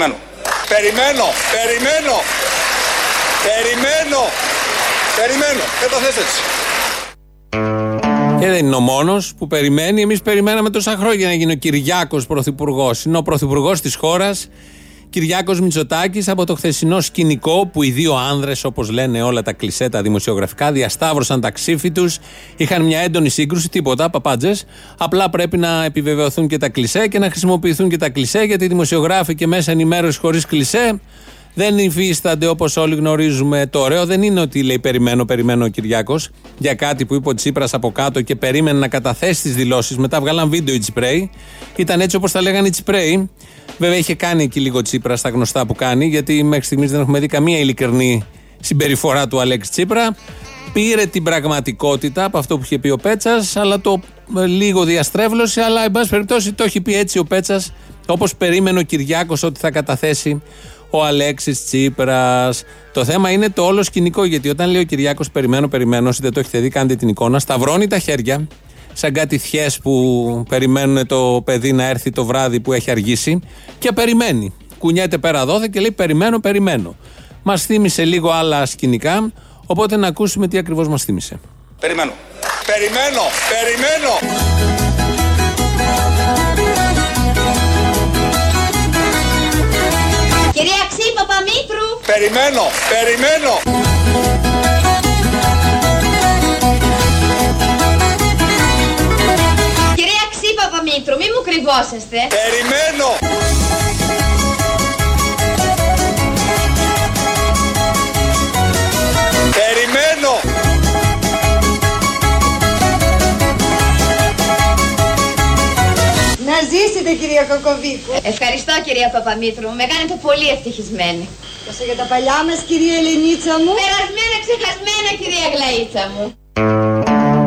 Περιμένω. Περιμένω, περιμένω. Περιμένω. Περιμένω. Δεν το θες έτσι. Και δεν είναι ο μόνος που περιμένει. Εμείς περιμέναμε τόσα χρόνια να γίνει ο Κυριάκος Πρωθυπουργός. Είναι ο Πρωθυπουργός της χώρας, Κυριάκος Μητσοτάκης, από το χθεσινό σκηνικό που οι δύο άνδρες, όπως λένε όλα τα κλισέ, τα δημοσιογραφικά, διασταύρωσαν τα ξύφη τους. Είχαν μια έντονη σύγκρουση, τίποτα, παπάντζες. Απλά πρέπει να επιβεβαιωθούν και τα κλισέ και να χρησιμοποιηθούν και τα κλισέ, γιατί οι δημοσιογράφοι και μέσα ενημέρωση χωρίς κλισέ δεν υφίστανται όπως όλοι γνωρίζουμε. Το ωραίο δεν είναι ότι λέει περιμένω, περιμένω ο Κυριάκος για κάτι που είπε ο Τσίπρας από κάτω και περίμενε να καταθέσει τις δηλώσεις. Μετά βγάλαν βίντεο η Τσιπρέη. Ήταν έτσι όπως τα λέγανε οι Τσιπρέη. Βέβαια είχε κάνει εκεί λίγο Τσίπρα στα γνωστά που κάνει, γιατί μέχρι στιγμής δεν έχουμε δει καμία ειλικρινή συμπεριφορά του Αλέξη Τσίπρα. Πήρε την πραγματικότητα από αυτό που είχε πει ο Πέτσας, αλλά το ε, λίγο διαστρέβλωσε. Αλλά, εν πάση περιπτώσει, το έχει πει έτσι ο Πέτσας, όπως περίμενε ο Κυριάκος ότι θα καταθέσει ο Αλέξης Τσίπρας. Το θέμα είναι το όλο σκηνικό, γιατί όταν λέει ο Κυριάκος Περιμένω, περιμένω, όσοι δεν το έχετε δει, κάντε την εικόνα, σταυρώνει τα χέρια, σαν κάτι θιές που περιμένουν το παιδί να έρθει το βράδυ που έχει αργήσει και περιμένει. Κουνιέται πέρα δόθε και λέει Περιμένω, περιμένω. Μας θύμισε λίγο άλλα σκηνικά, οπότε να ακούσουμε τι ακριβώς μας θύμισε. Περιμένω. Περιμένω, περιμένω. Περιμένω, περιμένω. Κυρία Ξή Παπαμήτρου, μη μου κρυβόσαστε. Περιμένω. Περιμένω. Να ζήσετε κυρία Κοκοβίκου. Ευχαριστώ κυρία Παπαμήτρου, με κάνετε πολύ ευτυχισμένη. Τόσο για τα παλιά μας κυρία Ελενίτσα μου. Περασμένα, ξεχασμένα κυρία Γλαΐτσα μου.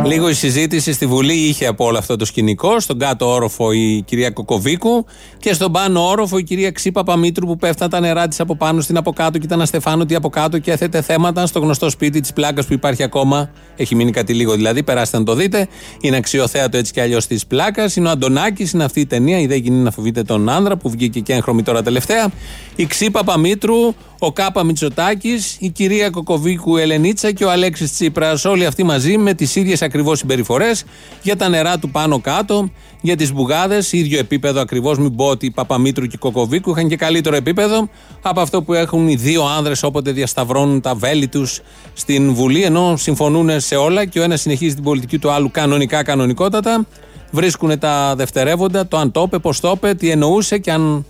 Λίγο η συζήτηση στη Βουλή είχε από όλο αυτό το σκηνικό. Στον κάτω όροφο η κυρία Κοκοβίκου και στον πάνω όροφο η κυρία Ξύπα Παμήτρου που πέφτανε τα νερά της από πάνω στην από κάτω και ήταν αστεφάνωτη από κάτω και έθετε θέματα στο γνωστό σπίτι της πλάκας που υπάρχει ακόμα. Έχει μείνει κάτι λίγο δηλαδή, περάστε να το δείτε. Είναι αξιοθέατο έτσι κι αλλιώς της πλάκας. Είναι ο Αντωνάκης, είναι αυτή η ταινία. Η δεν γίνει να φοβείτε τον άνδρα που βγήκε και έγχρωμη τώρα τελευταία. Η Ξύπα Παμήτρου, ο Κάπα Μητσοτάκης, η κυρία Κοκοβίκου Ελενίτσα και ο Αλέξης Τσίπρας. Όλοι αυτοί μαζί με τις ίδιες ακριβώς συμπεριφορές για τα νερά του πάνω κάτω, για τις μπουγάδες, ίδιο επίπεδο ακριβώς. Μην πω ότι Παπαμήτρου και Κοκοβίκου είχαν και καλύτερο επίπεδο από αυτό που έχουν οι δύο άνδρες όποτε διασταυρώνουν τα βέλη τους στην Βουλή, ενώ συμφωνούν σε όλα και ο ένας συνεχίζει την πολιτική του άλλου κανονικά, κανονικότατα. Βρίσκουν τα δευτερεύοντα, το αν το είπε, πώς το είπε, τι εννοούσε και αν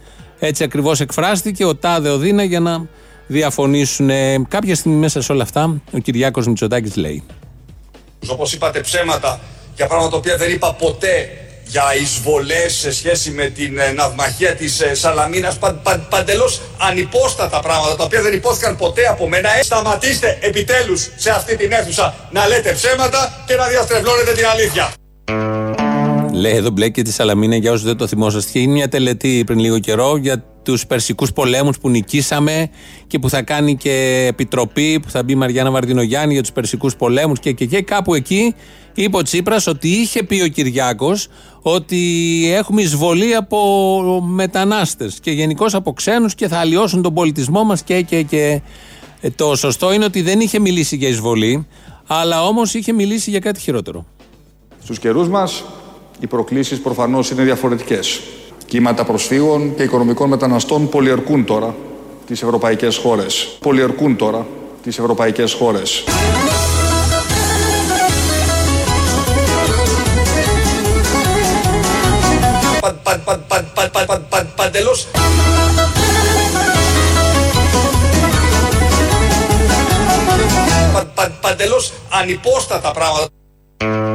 έτσι ακριβώς εκφράστηκε ο Τάδε ο Δίνα για να διαφωνήσουν. Κάποια στιγμή μέσα σε όλα αυτά ο Κυριάκος Μητσοτάκης λέει. Όπως είπατε ψέματα για πράγματα τα οποία δεν είπα ποτέ για εισβολές σε σχέση με την ε, ναυμαχία της ε, Σαλαμίνας παν, παν, παντελώς ανυπόστατα πράγματα τα οποία δεν υπόθηκαν ποτέ από μένα ε, σταματήστε επιτέλους σε αυτή την αίθουσα να λέτε ψέματα και να διαστρεβλώνετε την αλήθεια Λέει εδώ μπλέκει της Σαλαμίνα για όσους δεν το θυμόσαστε. Είναι μια τελετή πριν λίγο καιρό για τους περσικούς πολέμους που νικήσαμε και που θα κάνει και επιτροπή που θα μπει η Μαριάννα Βαρδινογιάννη για τους περσικούς πολέμους και, και, και κάπου εκεί είπε ο Τσίπρας ότι είχε πει ο Κυριάκος ότι έχουμε εισβολή από μετανάστες και γενικώ από ξένους και θα αλλοιώσουν τον πολιτισμό μας και, και, και. Ε, το σωστό είναι ότι δεν είχε μιλήσει για εισβολή, αλλά όμως είχε μιλήσει για κάτι χειρότερο. Στους καιρούς μας οι προκλήσεις προφανώς είναι διαφορετικές. Κύματα προσφύγων και οικονομικών μεταναστών πολιορκούν τώρα τις ευρωπαϊκές χώρες. Πολιορκούν τώρα τις ευρωπαϊκές χώρες. Παντελώς. Παντελώς ανυπόστατα πράγματα.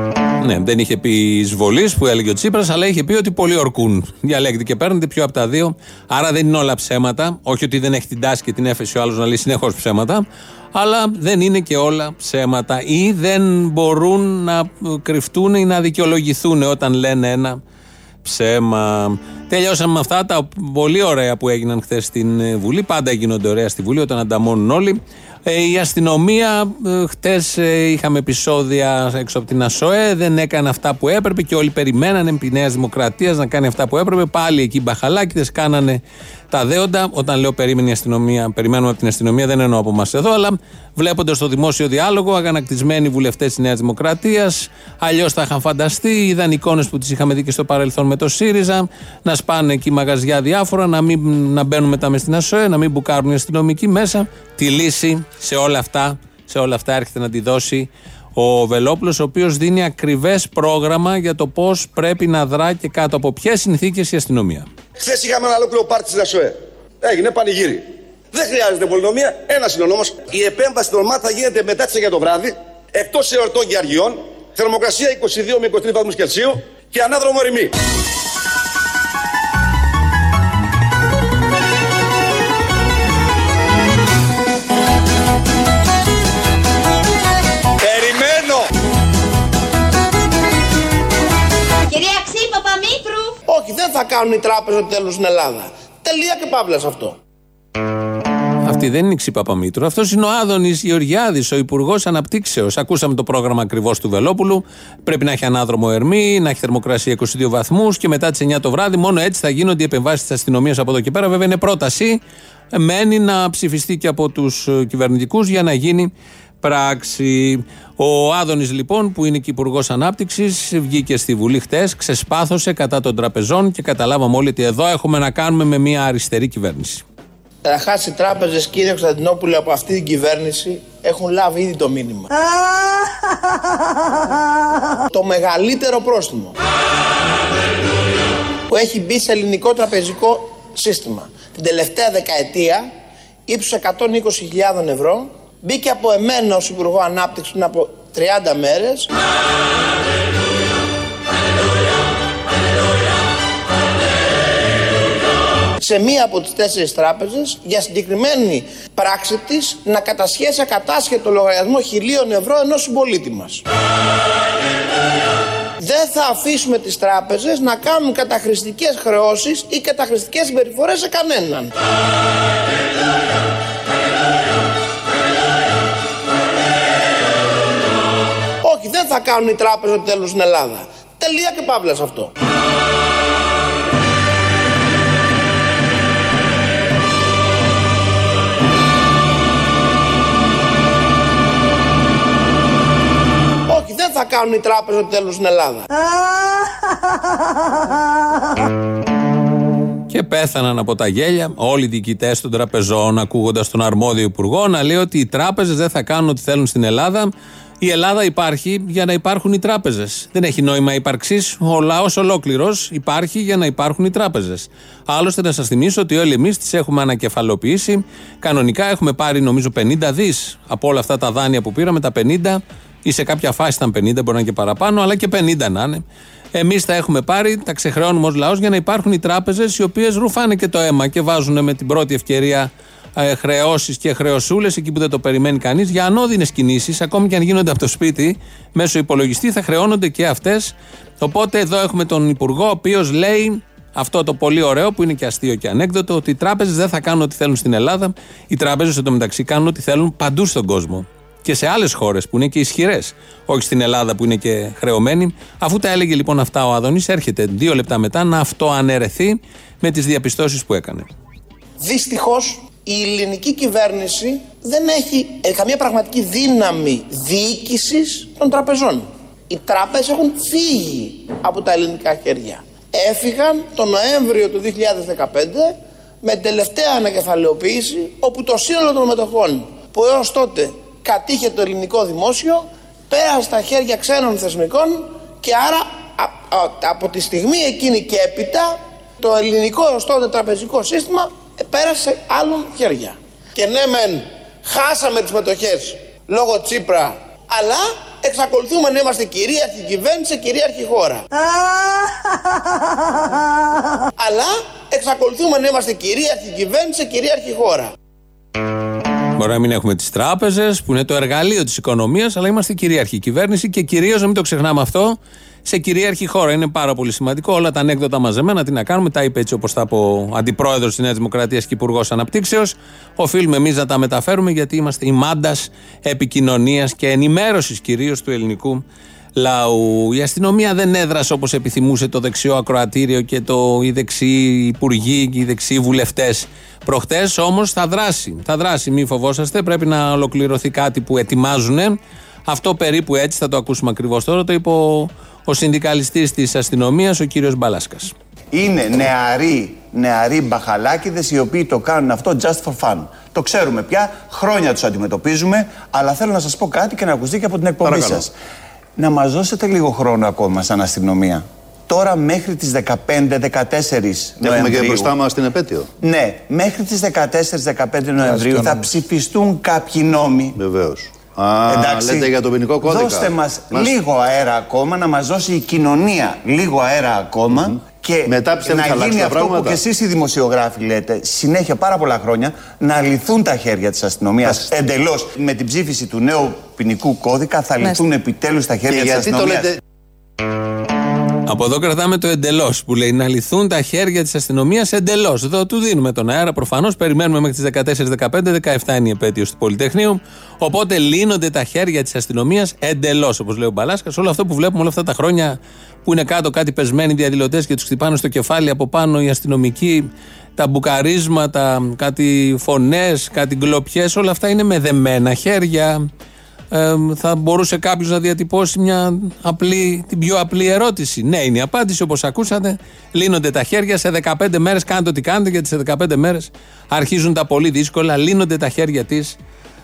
Ναι, δεν είχε πει εισβολής που έλεγε ο Τσίπρας, αλλά είχε πει ότι πολλοί ορκούν. Διαλέγεται και παίρνετε πιο από τα δύο. Άρα δεν είναι όλα ψέματα. Όχι ότι δεν έχει την τάση και την έφεση ο άλλος να λέει συνεχώς ψέματα. Αλλά δεν είναι και όλα ψέματα. Ή δεν μπορούν να κρυφτούν ή να δικαιολογηθούν όταν λένε ένα ψέμα. Τελειώσαμε με αυτά τα πολύ ωραία που έγιναν χθες στην ε, Βουλή. Πάντα γίνονται ωραία στη Βουλή όταν ανταμώνουν όλοι. Ε, η αστυνομία, ε, χτες είχαμε επεισόδια έξω από την ΑΣΟΕ, δεν έκανε αυτά που έπρεπε και όλοι περιμένανε επί Νέας Δημοκρατίας να κάνει αυτά που έπρεπε. Πάλι εκεί μπαχαλάκιδε κάνανε τα δέοντα. Όταν λέω περίμενε η αστυνομία, περιμένουμε από την αστυνομία, δεν εννοώ από εμάς εδώ, αλλά βλέποντας το δημόσιο διάλογο, αγανακτισμένοι βουλευτές της Νέας Δημοκρατίας, αλλιώς τα είχαν φανταστεί, είδαν εικόνες που τις είχαμε δει και στο παρελθόν με το ΣΥΡΙΖΑ, να σπάνε εκεί μαγαζιά διάφορα, να, μην, να μπαίνουν μετά μες στην ΑΣΟΕ, να μην μπουκάρουν οι αστυνομικοί μέσα. Τη λύση σε όλα αυτά, σε όλα αυτά έρχεται να τη δώσει ο Βελόπουλος, ο οποίος δίνει ακριβές πρόγραμμα για το πώς πρέπει να δρά και κάτω από ποιες συνθήκες η αστυνομία; Χθες είχαμε ένα ολόκληρο πάρτι στην ΑΣΟΕ. Έγινε πανηγύρι. Δεν χρειάζεται πολυνομία, ένας είναι ο νόμος. Η επέμβαση των ΜΑΤ θα γίνεται μετά τις 9 το βράδυ, εκτός εορτών και αργιών, θερμοκρασία 22 με 23 βαθμούς Κελσίου και ανάδρομο ρημί. Δεν θα κάνουν οι τράπεζες τέλο στην Ελλάδα. Τελεία και παύλα σε αυτό. Αυτή δεν είναι η Ξή Παπαμήτρου. Αυτός είναι ο Άδωνης Γεωργιάδης, ο Υπουργός Αναπτύξεως. Ακούσαμε το πρόγραμμα ακριβώς του Βελόπουλου. Πρέπει να έχει ανάδρομο ερμή, να έχει θερμοκρασία 22 βαθμούς και μετά τις 9 το βράδυ. Μόνο έτσι θα γίνονται οι επεμβάσεις της αστυνομίας από εδώ και πέρα. Βέβαια είναι πρόταση. Μένει να ψηφιστεί και από τους κυβερνητικούς για να γίνει πράξη. Ο Άδωνης, λοιπόν, που είναι και υπουργός Ανάπτυξης, βγήκε στη Βουλή χτες, ξεσπάθωσε κατά των τραπεζών και καταλάβαμε όλοι ότι εδώ έχουμε να κάνουμε με μια αριστερή κυβέρνηση. Καταρχά, οι τράπεζες, κύριε Κωνσταντινόπουλε, από αυτή την κυβέρνηση έχουν λάβει ήδη το μήνυμα. το μεγαλύτερο πρόστιμο που έχει μπει σε ελληνικό τραπεζικό σύστημα την τελευταία δεκαετία ύψους 120.000 ευρώ μπήκε από εμένα ως Υπουργό Ανάπτυξης πριν από 30 μέρες σε μία από τις τέσσερις τράπεζες για συγκεκριμένη πράξη της να κατασχέσει ακατάσχετο λογαριασμό χιλίων ευρώ ενός συμπολίτη μας. Δεν θα αφήσουμε τις τράπεζες να κάνουν καταχρηστικές χρεώσεις ή καταχρηστικές συμπεριφορές σε κανέναν. Θα κάνουν οι τράπεζες ότι θέλουν στην Ελλάδα. Τελεία και παύλα σε αυτό. Όχι, δεν θα κάνουν οι τράπεζες ότι θέλουν στην Ελλάδα. Και πέθαναν από τα γέλια όλοι οι διοικητές των τραπεζών, ακούγοντας τον αρμόδιο υπουργό να λέει ότι οι τράπεζες δεν θα κάνουν ό,τι θέλουν στην Ελλάδα. Η Ελλάδα υπάρχει για να υπάρχουν οι τράπεζες. Δεν έχει νόημα ύπαρξη. Ο λαός ολόκληρος υπάρχει για να υπάρχουν οι τράπεζες. Άλλωστε, να σας θυμίσω ότι όλοι εμείς τις έχουμε ανακεφαλοποιήσει. Κανονικά έχουμε πάρει νομίζω 50 δις από όλα αυτά τα δάνεια που πήραμε, τα 50 ή σε κάποια φάση ήταν 50, μπορεί να είναι και παραπάνω, αλλά και 50 να είναι. Εμείς τα έχουμε πάρει, τα ξεχρεώνουμε ως λαός για να υπάρχουν οι τράπεζες οι οποίες ρουφάνε και το αίμα και βάζουν με την πρώτη ευκαιρία ε, χρεώσεις και χρεωσούλες εκεί που δεν το περιμένει κανείς για ανώδυνες κινήσεις, ακόμη και αν γίνονται από το σπίτι μέσω υπολογιστή, θα χρεώνονται και αυτές. Οπότε εδώ έχουμε τον Υπουργό, ο οποίος λέει αυτό το πολύ ωραίο που είναι και αστείο και ανέκδοτο, ότι οι τράπεζες δεν θα κάνουν ό,τι θέλουν στην Ελλάδα. Οι τράπεζες εντωμεταξύ κάνουν ό,τι θέλουν παντού στον κόσμο. Και σε άλλες χώρες που είναι και ισχυρές. Όχι στην Ελλάδα που είναι και χρεωμένη. Αφού τα έλεγε λοιπόν αυτά ο Άδωνης, έρχεται δύο λεπτά μετά να αυτοαναιρεθεί με τις διαπιστώσεις που έκανε. Δυστυχώς η ελληνική κυβέρνηση δεν έχει ε, καμία πραγματική δύναμη διοίκησης των τραπεζών. Οι τράπεζες έχουν φύγει από τα ελληνικά χέρια. Έφυγαν τον Νοέμβριο του 2015 με τελευταία ανακεφαλαιοποίηση όπου το σύνολο των μετοχών που έως τότε κατήχε το ελληνικό δημόσιο πέρασε στα χέρια ξένων θεσμικών και άρα α- α- από τη στιγμή εκείνη και έπειτα το ελληνικό έως τότε τραπεζικό σύστημα πέρασε σε άλλων χέρια. Και ναι μεν χάσαμε τις μετοχές λόγω Τσίπρα αλλά εξακολουθούμε να είμαστε κυρίαρχη κυβέρνηση σε κυρίαρχη χώρα. αλλά εξακολουθούμε να είμαστε κυρίαρχη κυβέρνηση σε κυρίαρχη χώρα. Μπορεί να μην έχουμε τις τράπεζες που είναι το εργαλείο της οικονομίας, αλλά είμαστε κυρίαρχη κυβέρνηση και κυρίως, να μην το ξεχνάμε αυτό, σε κυρίαρχη χώρα. Είναι πάρα πολύ σημαντικό. Όλα τα ανέκδοτα μαζεμένα, τι να κάνουμε, τα είπε έτσι όπως τα είπε ο αντιπρόεδρος της Νέας Δημοκρατίας και υπουργός Αναπτύξεως. Οφείλουμε εμείς να τα μεταφέρουμε γιατί είμαστε η μάντας επικοινωνίας και ενημέρωσης κυρίως του ελληνικού λαού. Η αστυνομία δεν έδρασε όπως επιθυμούσε το δεξιό ακροατήριο και το, οι δεξιοί υπουργοί και οι δεξιοί βουλευτές προχτές. Όμως θα δράσει. Θα δράσει, μη φοβόσαστε. Πρέπει να ολοκληρωθεί κάτι που ετοιμάζουν. Αυτό περίπου έτσι θα το ακούσουμε ακριβώς τώρα. Το είπε ο, ο συνδικαλιστής της αστυνομίας, ο κύριος Μπαλάσκας. Είναι νεαροί, νεαροί μπαχαλάκιδε οι οποίοι το κάνουν αυτό just for fun. Το ξέρουμε πια, χρόνια τους αντιμετωπίζουμε, αλλά θέλω να σας πω κάτι και να ακουστεί και από την εκπομπή σας. Να μας δώσετε λίγο χρόνο ακόμα σαν αστυνομία. Τώρα μέχρι τις 15-14 Νοεμβρίου. Έχουμε και μπροστά μας την επέτειο. Ναι, μέχρι τις 14-15 Νοεμβρίου θα ψηφιστούν κάποιοι νόμοι. Βεβαίως. Α, Εντάξει, λέτε για το ποινικό κώδικα. Δώστε μας, Μας- λίγο αέρα ακόμα, να μας δώσει η κοινωνία λίγο αέρα ακόμα και Μετά πιστεύω να θα αλλάξουν γίνει τα αυτό που πράγματα; και εσείς οι δημοσιογράφοι λέτε συνέχεια πάρα πολλά χρόνια να λυθούν τα χέρια της αστυνομίας εντελώς. Με την ψήφιση του νέου ποινικού κώδικα θα λυθούν επιτέλους τα Και χέρια της γιατί το αστυνομίας. λέτε. Από εδώ κρατάμε το εντελώς που λέει να λυθούν τα χέρια της αστυνομίας εντελώς. Εδώ του δίνουμε τον αέρα. Προφανώς περιμένουμε μέχρι τις 14-15, 17 είναι η επέτειος του Πολυτεχνείου. Οπότε λύνονται τα χέρια της αστυνομίας εντελώς, όπως λέει ο Μπαλάσκας. Όλο αυτό που βλέπουμε όλα αυτά τα χρόνια που είναι κάτω κάτι πεσμένοι διαδηλωτές και τους χτυπάνε στο κεφάλι από πάνω οι αστυνομικοί, τα μπουκαρίσματα, κάτι φωνές, κάτι γκλοπιές, όλα αυτά είναι με δεμένα χέρια. Ε, θα μπορούσε κάποιος να διατυπώσει μια απλή, την πιο απλή ερώτηση. Ναι, είναι η απάντηση όπως ακούσατε. Λύνονται τα χέρια σε 15 μέρες. Κάντε ό,τι κάνετε, γιατί σε 15 μέρες αρχίζουν τα πολύ δύσκολα. Λύνονται τα χέρια της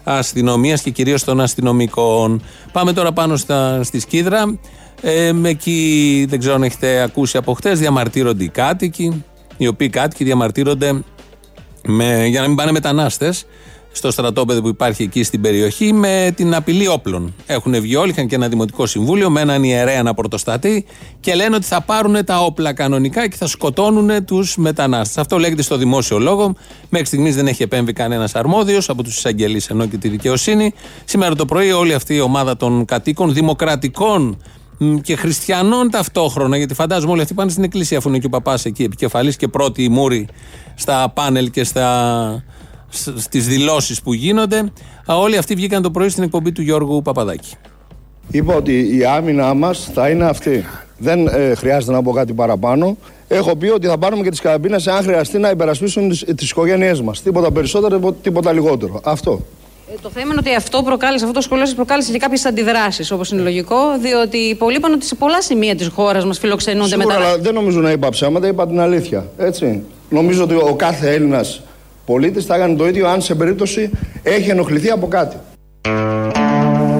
αστυνομίας και κυρίως των αστυνομικών. Πάμε τώρα πάνω στα, στη Σκύδρα. Ε, εκεί δεν ξέρω αν έχετε ακούσει από χτες, διαμαρτύρονται οι κάτοικοι. Οι οποίοι κάτοικοι διαμαρτύρονται με, για να μην πάνε μετανάστες στο στρατόπεδο που υπάρχει εκεί στην περιοχή με την απειλή όπλων. Έχουν βγει όλοι, είχαν και ένα δημοτικό συμβούλιο με έναν ιερέα να πρωτοστατεί και λένε ότι θα πάρουν τα όπλα κανονικά και θα σκοτώνουν τους μετανάστες. Αυτό λέγεται στο δημόσιο λόγο. Μέχρι στιγμής δεν έχει επέμβει κανένας αρμόδιος από τους εισαγγελείς ενώ και τη δικαιοσύνη. Σήμερα το πρωί όλη αυτή η ομάδα των κατοίκων δημοκρατικών μ, και χριστιανών ταυτόχρονα, γιατί φαντάζομαι όλοι αυτοί πάνε στην εκκλησία, αφού είναι και ο παπάς εκεί επικεφαλής και πρώτη η μούρη στα πάνελ και στα, στις δηλώσεις που γίνονται. Α, Όλοι αυτοί βγήκαν το πρωί στην εκπομπή του Γιώργου Παπαδάκη. Είπα ότι η άμυνά μας θα είναι αυτή. Δεν ε, χρειάζεται να πω κάτι παραπάνω. Έχω πει ότι θα πάρουμε και τις καραμπίνες αν χρειαστεί να υπερασπίσουν τις οικογένειές μας. Τίποτα περισσότερο, τίποτα λιγότερο. Αυτό. Ε, Το θέμα είναι ότι αυτό προκάλεσε, αυτό το σχολείο σας προκάλεσε και κάποιες αντιδράσεις, όπως είναι λογικό, διότι υπολείπαν ότι σε πολλά σημεία της χώρας μας φιλοξενούνται Σίγουρα, μετά. αλλά δεν νομίζω να είπα ψέματα, είπα την αλήθεια. Έτσι. Νομίζω ότι ο κάθε Έλληνας πολίτη θα έκανε το ίδιο αν σε περίπτωση έχει ενοχληθεί από κάτι.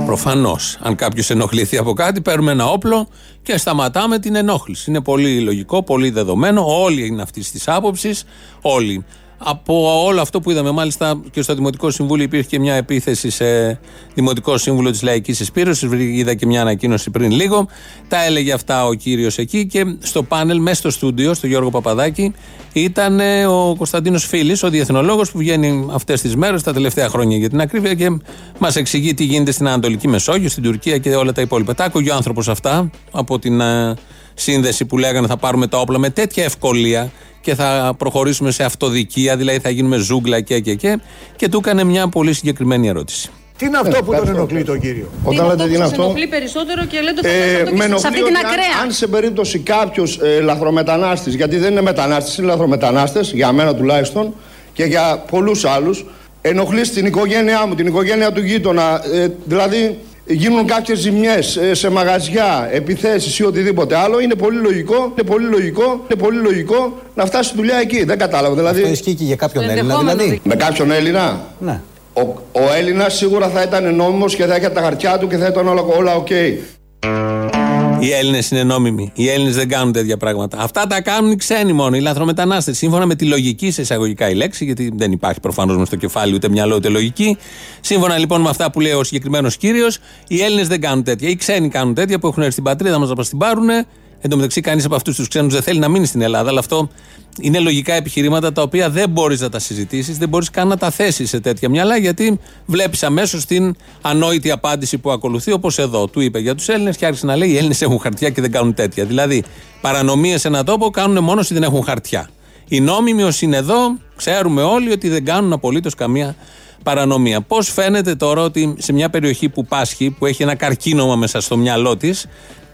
Προφανώς. Αν κάποιος ενοχληθεί από κάτι, παίρνουμε ένα όπλο και σταματάμε την ενόχληση. Είναι πολύ λογικό, πολύ δεδομένο. Όλοι είναι αυτή της άποψης. Όλοι. Από όλο αυτό που είδαμε, μάλιστα και στο Δημοτικό Συμβούλιο υπήρχε και μια επίθεση σε Δημοτικό Σύμβουλο της Λαϊκής Εισπήρωση. Είδα και μια ανακοίνωση πριν λίγο. Τα έλεγε αυτά ο κύριος εκεί και στο πάνελ, μέσα στο στούντιο, στο Γιώργο Παπαδάκη, ήταν ε, ο Κωνσταντίνος Φίλης, ο διεθνολόγος που βγαίνει αυτές τις μέρες, τα τελευταία χρόνια για την ακρίβεια και μας εξηγεί τι γίνεται στην Ανατολική Μεσόγειο, στην Τουρκία και όλα τα υπόλοιπα. Τα άκουγε ο άνθρωπος αυτά από την ε, σύνδεση που λέγανε θα πάρουμε τα όπλα με τέτοια ευκολία και θα προχωρήσουμε σε αυτοδικία, δηλαδή θα γίνουμε ζούγκλα και και και. Και του έκανε μια πολύ συγκεκριμένη ερώτηση. Τι είναι αυτό που τον ενοχλεί τον κύριο; Όταν λέτε τι είναι Σας αυτό; ενοχλεί περισσότερο και λέτε το Ε, αυτό με και σε ενοχλεί αυτή την ότι αν- ακραία. Αν, σε περίπτωση κάποιος ε, λαθρομετανάστης, γιατί δεν είναι μετανάστες, είναι λαθρομετανάστες, για μένα τουλάχιστον και για πολλούς άλλους, ενοχλεί την οικογένειά μου, την οικογένεια του γείτονα. Ε, δηλαδή γίνουν κάποιες ζημιές σε μαγαζιά, επιθέσεις ή οτιδήποτε άλλο. Είναι πολύ λογικό, είναι πολύ λογικό, είναι πολύ λογικό να φτάσει στη δουλειά εκεί. Δεν κατάλαβα. Δηλαδή, Αυτό ισχύει και για κάποιον Στο Έλληνα ενδεχόμενο δηλαδή. με κάποιον Έλληνα; Ναι. Ο, ο Έλληνας σίγουρα θα ήταν νόμιμος και θα είχε τα χαρτιά του και θα ήταν όλα, όλα οκ. Οι Έλληνες είναι νόμιμοι. Οι Έλληνες δεν κάνουν τέτοια πράγματα. Αυτά τα κάνουν οι ξένοι μόνο, οι λαθρομετανάστες. Σύμφωνα με τη λογική, σε εισαγωγικά η λέξη, γιατί δεν υπάρχει προφανώς με στο κεφάλι ούτε μυαλό ούτε λογική. Σύμφωνα λοιπόν με αυτά που λέει ο συγκεκριμένος κύριος, οι Έλληνες δεν κάνουν τέτοια. Οι ξένοι κάνουν τέτοια που έχουν έρθει στην πατρίδα μας να μας την πάρουν. Εν τω μεταξύ, κανείς από αυτούς τους ξένους δεν θέλει να μείνει στην Ελλάδα, αλλά αυτό είναι λογικά επιχειρήματα τα οποία δεν μπορείς να τα συζητήσεις, δεν μπορείς καν να τα θέσεις σε τέτοια μυαλά, γιατί βλέπεις αμέσως την ανόητη απάντηση που ακολουθεί, όπως εδώ. Του είπε για τους Έλληνες και άρχισε να λέει: Οι Έλληνες έχουν χαρτιά και δεν κάνουν τέτοια. Δηλαδή, παρανομίες σε ένα τόπο κάνουν μόνο όσοι δεν έχουν χαρτιά. Οι νόμιμοι όσοι είναι εδώ, ξέρουμε όλοι ότι δεν κάνουν απολύτως καμία παρανομία. Πώς φαίνεται τώρα ότι σε μια περιοχή που πάσχει, που έχει ένα καρκίνωμα μέσα στο μυαλό της,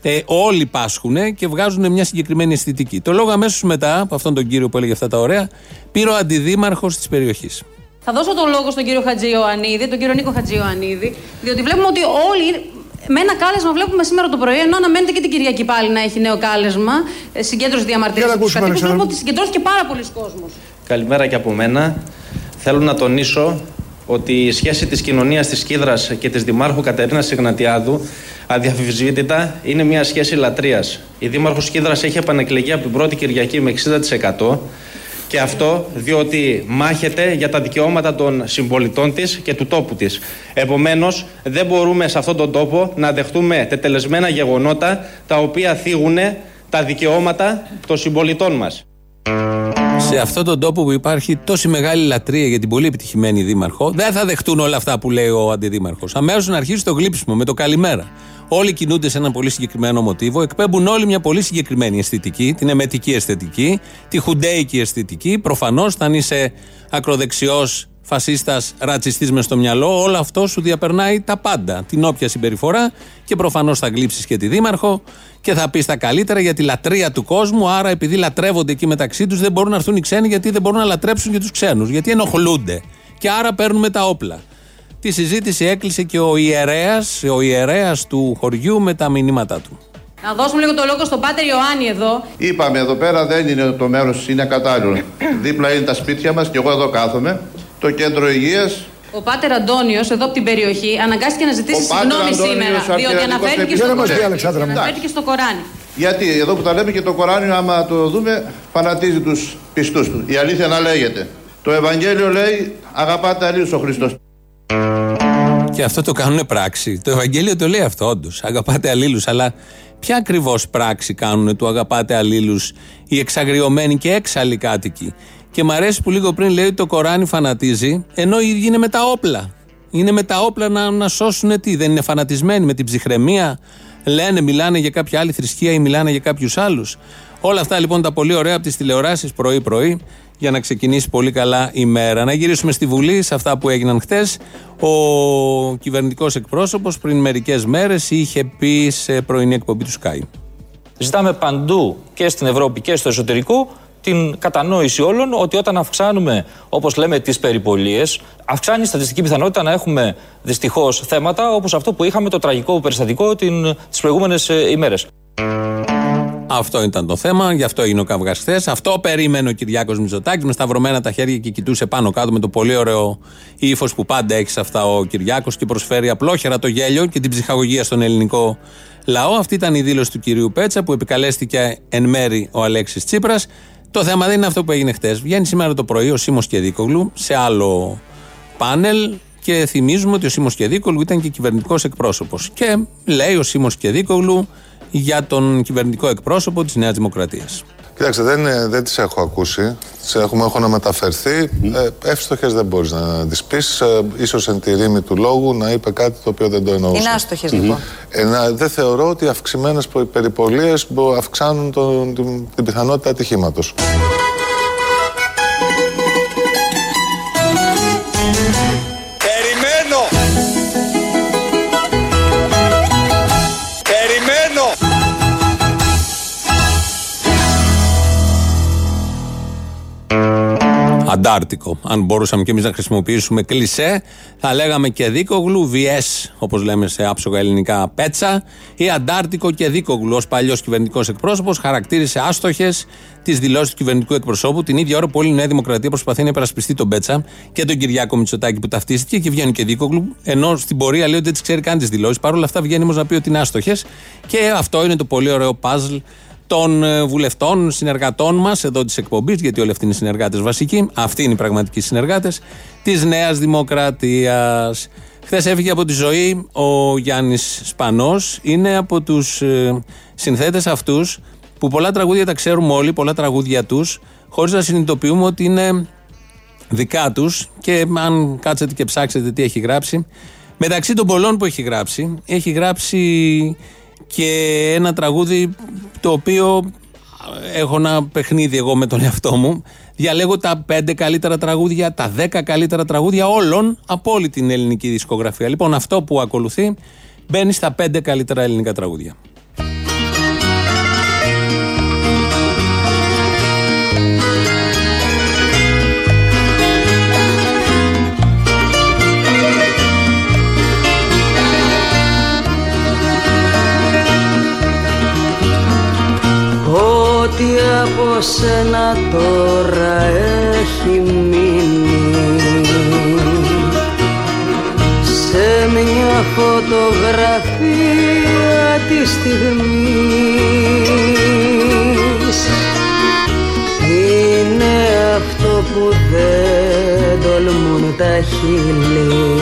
ε, όλοι πάσχουν και βγάζουν μια συγκεκριμένη αισθητική. Το λόγο αμέσως μετά, από αυτόν τον κύριο που έλεγε αυτά τα ωραία, πήρε ο αντιδήμαρχος της περιοχής. Θα δώσω τον λόγο στον κύριο Χατζιωαννίδη, τον κύριο Νίκο Χατζιωαννίδη, διότι βλέπουμε ότι όλοι με ένα κάλεσμα βλέπουμε σήμερα το πρωί, ενώ αναμένεται και την Κυριακή πάλι να έχει νέο κάλεσμα, ε, συγκέντρωση διαμαρτυρίας του κατοίκου. Βλέπουμε ότι συγκεντρώθηκε πάρα πολλοί κόσμος. Καλημέρα και από μένα. Θέλω να τονίσω ότι η σχέση της κοινωνίας της Κίδρας και της Δημάρχου Κατερίνας Ιγνατιάδου αδιαφυσβήτητα είναι μια σχέση λατρείας. Η Δήμαρχος Κίδρας έχει επανεκλεγεί από την πρώτη Κυριακή με 60% και αυτό διότι μάχεται για τα δικαιώματα των συμπολιτών της και του τόπου της. Επομένως δεν μπορούμε σε αυτόν τον τόπο να δεχτούμε τετελεσμένα γεγονότα τα οποία θίγουν τα δικαιώματα των συμπολιτών μας. Σε αυτόν τον τόπο που υπάρχει τόση μεγάλη λατρεία για την πολύ επιτυχημένη δήμαρχο, δεν θα δεχτούν όλα αυτά που λέει ο αντιδήμαρχος. Αμέσως να αρχίσει το γλύψιμο με το καλημέρα. Όλοι κινούνται σε ένα πολύ συγκεκριμένο μοτίβο, εκπέμπουν όλοι μια πολύ συγκεκριμένη αισθητική, την εμετική αισθητική, τη χουντέικη αισθητική. Προφανώς, θα είσαι ακροδεξιός, φασίστας, ρατσιστής μες στο μυαλό, όλο αυτό σου διαπερνάει τα πάντα. Την όποια συμπεριφορά και προφανώς θα γλύψεις και τη δήμαρχο και θα πεις τα καλύτερα για τη λατρεία του κόσμου. Άρα, επειδή λατρεύονται εκεί μεταξύ τους, δεν μπορούν να έρθουν οι ξένοι γιατί δεν μπορούν να λατρέψουν και τους ξένους. Γιατί ενοχλούνται. Και άρα παίρνουμε τα όπλα. Τη συζήτηση έκλεισε και ο ιερέας, ο ιερέας του χωριού με τα μηνύματά του. Να δώσουμε λίγο το λόγο στον Πάτερ Ιωάννη εδώ. Είπαμε εδώ πέρα δεν είναι το μέρος, είναι κατάλληλο. Δίπλα είναι τα σπίτια μας και εγώ εδώ κάθομαι. Το κέντρο υγείας. Ο Πάτερ Αντώνιος, εδώ από την περιοχή, αναγκάστηκε να ζητήσει συγγνώμη σήμερα. Διότι αναφέρθηκε στο, αναφέρθηκε στο Κοράνι. Γιατί εδώ που τα λέμε και το Κοράνι, άμα το δούμε, φανατίζει τους πιστούς του. Η αλήθεια να λέγεται. Το Ευαγγέλιο λέει αγαπάτε αλλήλου ο Χριστός. Και αυτό το κάνουν πράξη. Το Ευαγγέλιο το λέει αυτό, όντως. Αγαπάτε αλλήλους. Αλλά ποια ακριβώς πράξη κάνουν του αγαπάτε αλλήλους οι εξαγριωμένοι και έξαλλοι κάτοικοι; Και μ' αρέσει που λίγο πριν λέει ότι το Κοράνι φανατίζει, ενώ οι ίδιοι είναι με τα όπλα. Είναι με τα όπλα να, να σώσουν τι, δεν είναι φανατισμένοι με την ψυχραιμία. Λένε, μιλάνε για κάποια άλλη θρησκεία ή μιλάνε για κάποιους άλλους. Όλα αυτά λοιπόν τα πολύ ωραία από τις τηλεοράσεις πρωί-πρωί για να ξεκινήσει πολύ καλά η μέρα. Να γυρίσουμε στη Βουλή σε αυτά που έγιναν χτες. Ο κυβερνητικός εκπρόσωπος πριν μερικές μέρες είχε πει σε πρωινή εκπομπή του Sky. Ζητάμε παντού και στην Ευρώπη και στο εσωτερικό την κατανόηση όλων ότι όταν αυξάνουμε, όπως λέμε, τις περιπολίες, αυξάνει η στατιστική πιθανότητα να έχουμε δυστυχώς θέματα όπως αυτό που είχαμε το τραγικό περιστατικό τις προηγούμενες ημέρες. Αυτό ήταν το θέμα, γι' αυτό έγινε ο καυγάς χθες. Αυτό περίμενε ο Κυριάκος Μητσοτάκης με σταυρωμένα τα χέρια και κοιτούσε πάνω κάτω με το πολύ ωραίο ύφος που πάντα έχει σε αυτά ο Κυριάκος και προσφέρει απλόχερα το γέλιο και την ψυχαγωγία στον ελληνικό λαό. Αυτή ήταν η δήλωση του κυρίου Πέτσα που επικαλέστηκε εν μέρη ο Αλέξης Τσίπρας. Το θέμα δεν είναι αυτό που έγινε χθε. Βγαίνει σήμερα το πρωί ο Σίμω Κεδίκογλου σε άλλο πάνελ και θυμίζουμε ότι ο Σίμω Κεδίκογλου ήταν και κυβερνητικός εκπρόσωπος. Και λέει ο Σίμω Κεδίκογλου για τον κυβερνητικό εκπρόσωπο της Νέας Δημοκρατίας. Κοίταξε, δεν, ε, δεν τις έχω ακούσει. Τις έχουμε, έχω να μεταφερθεί. Mm. Ε, Εύστοχες δεν μπορείς να τις πεις. Ε, ίσως εν τη ρήμη του λόγου να είπε κάτι το οποίο δεν το εννοούσε. Είναι άστοχες mm-hmm. λοιπόν. Ε, να, δεν θεωρώ ότι αυξημένες περιπολίες αυξάνουν τον, την, την πιθανότητα ατυχήματος. Αντάρτικο. Αν μπορούσαμε και εμείς να χρησιμοποιήσουμε κλισέ, θα λέγαμε και δίκογλου, βιέ, όπως λέμε σε άψογα ελληνικά πέτσα, ή Αντάρτικο και δίκογλου. Ω παλιός κυβερνητικός εκπρόσωπος, χαρακτήρισε άστοχες τις δηλώσεις του κυβερνητικού εκπροσώπου την ίδια ώρα που όλη η Νέα Δημοκρατία προσπαθεί να υπερασπιστεί τον Πέτσα και τον Κυριάκο Μητσοτάκη που ταυτίστηκε και βγαίνει και δίκογλου, ενώ στην πορεία λέει ότι δεν τις ξέρει καν τις δηλώσεις. Παρ' όλα αυτά βγαίνει όμως να πει ότι είναι άστοχες και αυτό είναι το πολύ ωραίο puzzle των ε, βουλευτών, συνεργατών μας εδώ της εκπομπής, γιατί όλοι αυτοί είναι συνεργάτες βασικοί. Αυτοί είναι οι πραγματικοί συνεργάτες της Νέας Δημοκρατίας. Χθες έφυγε από τη ζωή ο Γιάννης Σπανός. Είναι από τους ε, συνθέτες αυτούς που πολλά τραγούδια τα ξέρουμε όλοι, πολλά τραγούδια τους, χωρίς να συνειδητοποιούμε ότι είναι δικά τους. Και αν κάτσετε και ψάξετε τι έχει γράψει, μεταξύ των πολλών που έχει γράψει, έχει γράψει και ένα τραγούδι το οποίο έχω ένα παιχνίδι εγώ με τον εαυτό μου. Διαλέγω τα πέντε καλύτερα τραγούδια, τα δέκα καλύτερα τραγούδια όλων από όλη την ελληνική δισκογραφία. Λοιπόν, αυτό που ακολουθεί μπαίνει στα πέντε καλύτερα ελληνικά τραγούδια. Από σένα τώρα έχει μείνει. Σε μια φωτογραφία της στιγμής. Είναι αυτό που δεν τολμούν τα χείλη.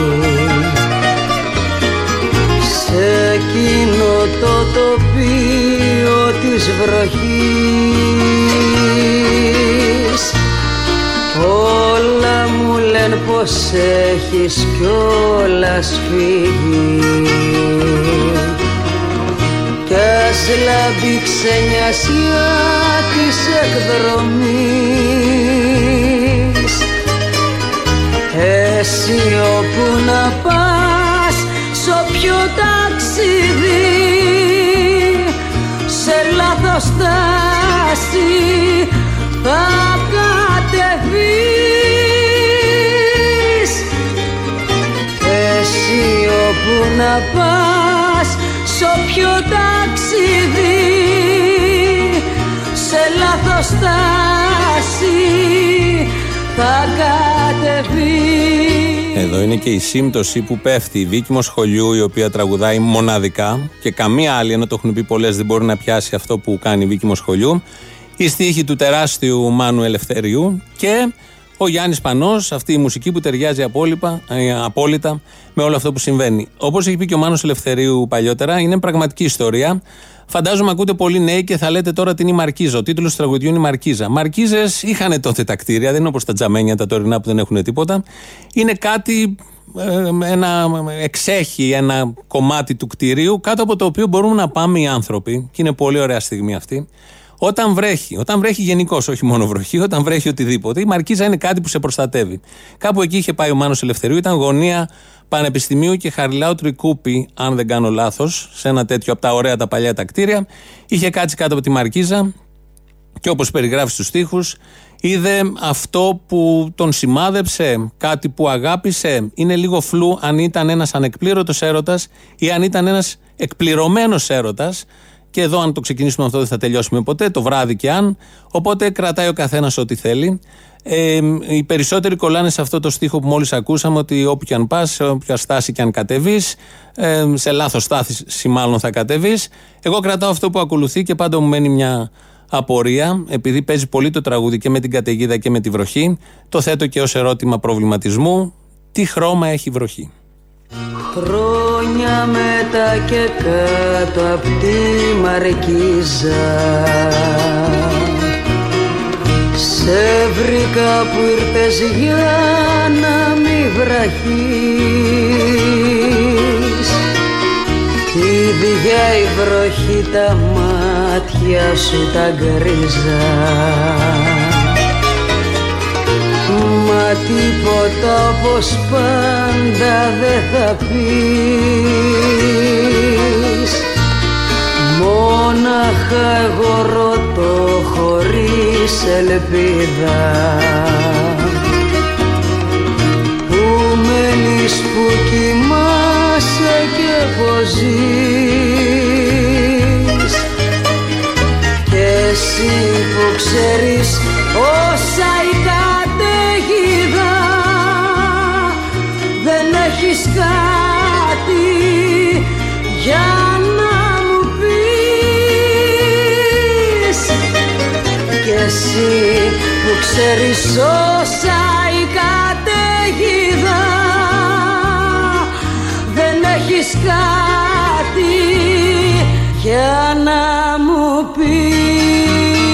Σε εκείνο το τοπίο της βροχής πως έχεις κιόλας φύγει; Κι ας λάμπει ξενιασιά της εκδρομής. Εσύ όπου να πας σ' όποιο ταξίδι σε λάθος στάση να πας σ' όποιο ταξίδι. Σε λάθος στάση θα κατεβείς. Εδώ είναι και η σύμπτωση που πέφτει. Η Βίκη Μοσχολιού, η οποία τραγουδάει μοναδικά και καμία άλλη, ενώ το έχουν πει πολλές, δεν μπορεί να πιάσει αυτό που κάνει η Βίκη Μοσχολιού. Η στίχη του τεράστιου Μάνου Ελευθεριού και ο Γιάννης Πανός, αυτή η μουσική που ταιριάζει απόλυτα, ε, απόλυτα με όλο αυτό που συμβαίνει. Όπως έχει πει και ο Μάνος Ελευθερίου παλιότερα, είναι πραγματική ιστορία. Φαντάζομαι ακούτε πολλοί νέοι και θα λέτε τώρα την η Μαρκίζα. Ο τίτλος του τραγουδιού είναι η Μαρκίζα. Μαρκίζες είχαν τότε τα κτίρια, δεν είναι όπως τα τζαμένια τα τωρινά που δεν έχουν τίποτα. Είναι κάτι, ε, ένα εξέχει ένα κομμάτι του κτηρίου κάτω από το οποίο μπορούμε να πάμε οι άνθρωποι. Και είναι πολύ ωραία στιγμή αυτή. Όταν βρέχει, όταν βρέχει γενικώς, όχι μόνο βροχή, όταν βρέχει οτιδήποτε, η Μαρκίζα είναι κάτι που σε προστατεύει. Κάπου εκεί είχε πάει ο Μάνος Ελευθερίου, ήταν γωνία Πανεπιστημίου και Χαριλάου Τρικούπη, αν δεν κάνω λάθος, σε ένα τέτοιο από τα ωραία τα παλιά τα κτίρια. Είχε κάτσει κάτω από τη Μαρκίζα και όπως περιγράφει στους τοίχου, είδε αυτό που τον σημάδεψε, κάτι που αγάπησε. Είναι λίγο φλού αν ήταν ένας ανεκπλήρωτος έρωτας ή αν ήταν ένας εκπληρωμένος έρωτας. Και εδώ, αν το ξεκινήσουμε αυτό, δεν θα τελειώσουμε ποτέ, το βράδυ και αν. Οπότε κρατάει ο καθένας ό,τι θέλει. Ε, οι περισσότεροι κολλάνε σε αυτό το στίχο που μόλις ακούσαμε, ότι όπου και αν πας, σε όποια στάση και αν κατεβείς, ε, σε λάθος στάση μάλλον θα κατεβείς. Εγώ κρατάω αυτό που ακολουθεί και πάντα μου μένει μια απορία, επειδή παίζει πολύ το τραγούδι και με την καταιγίδα και με τη βροχή. Το θέτω και ως ερώτημα προβληματισμού. Τι χρώμα έχει η βροχή; Χρόνια μετά και κάτω απ' τη Μαρκίζα. Σε βρήκα που ήρθες για να μη βραχείς. Ίδια η βροχή τα μάτια σου τα γκρίζα Μα τίποτα όπως πάντα δεν θα πεις. Μόναχα εγώ ρωτώ χωρίς ελπίδα. Πού μένεις που κοιμάσαι και πως ζεις. Κι εσύ που ξέρεις όσα που ξέρεις όσα η καταιγίδα δεν έχεις κάτι για να μου πεις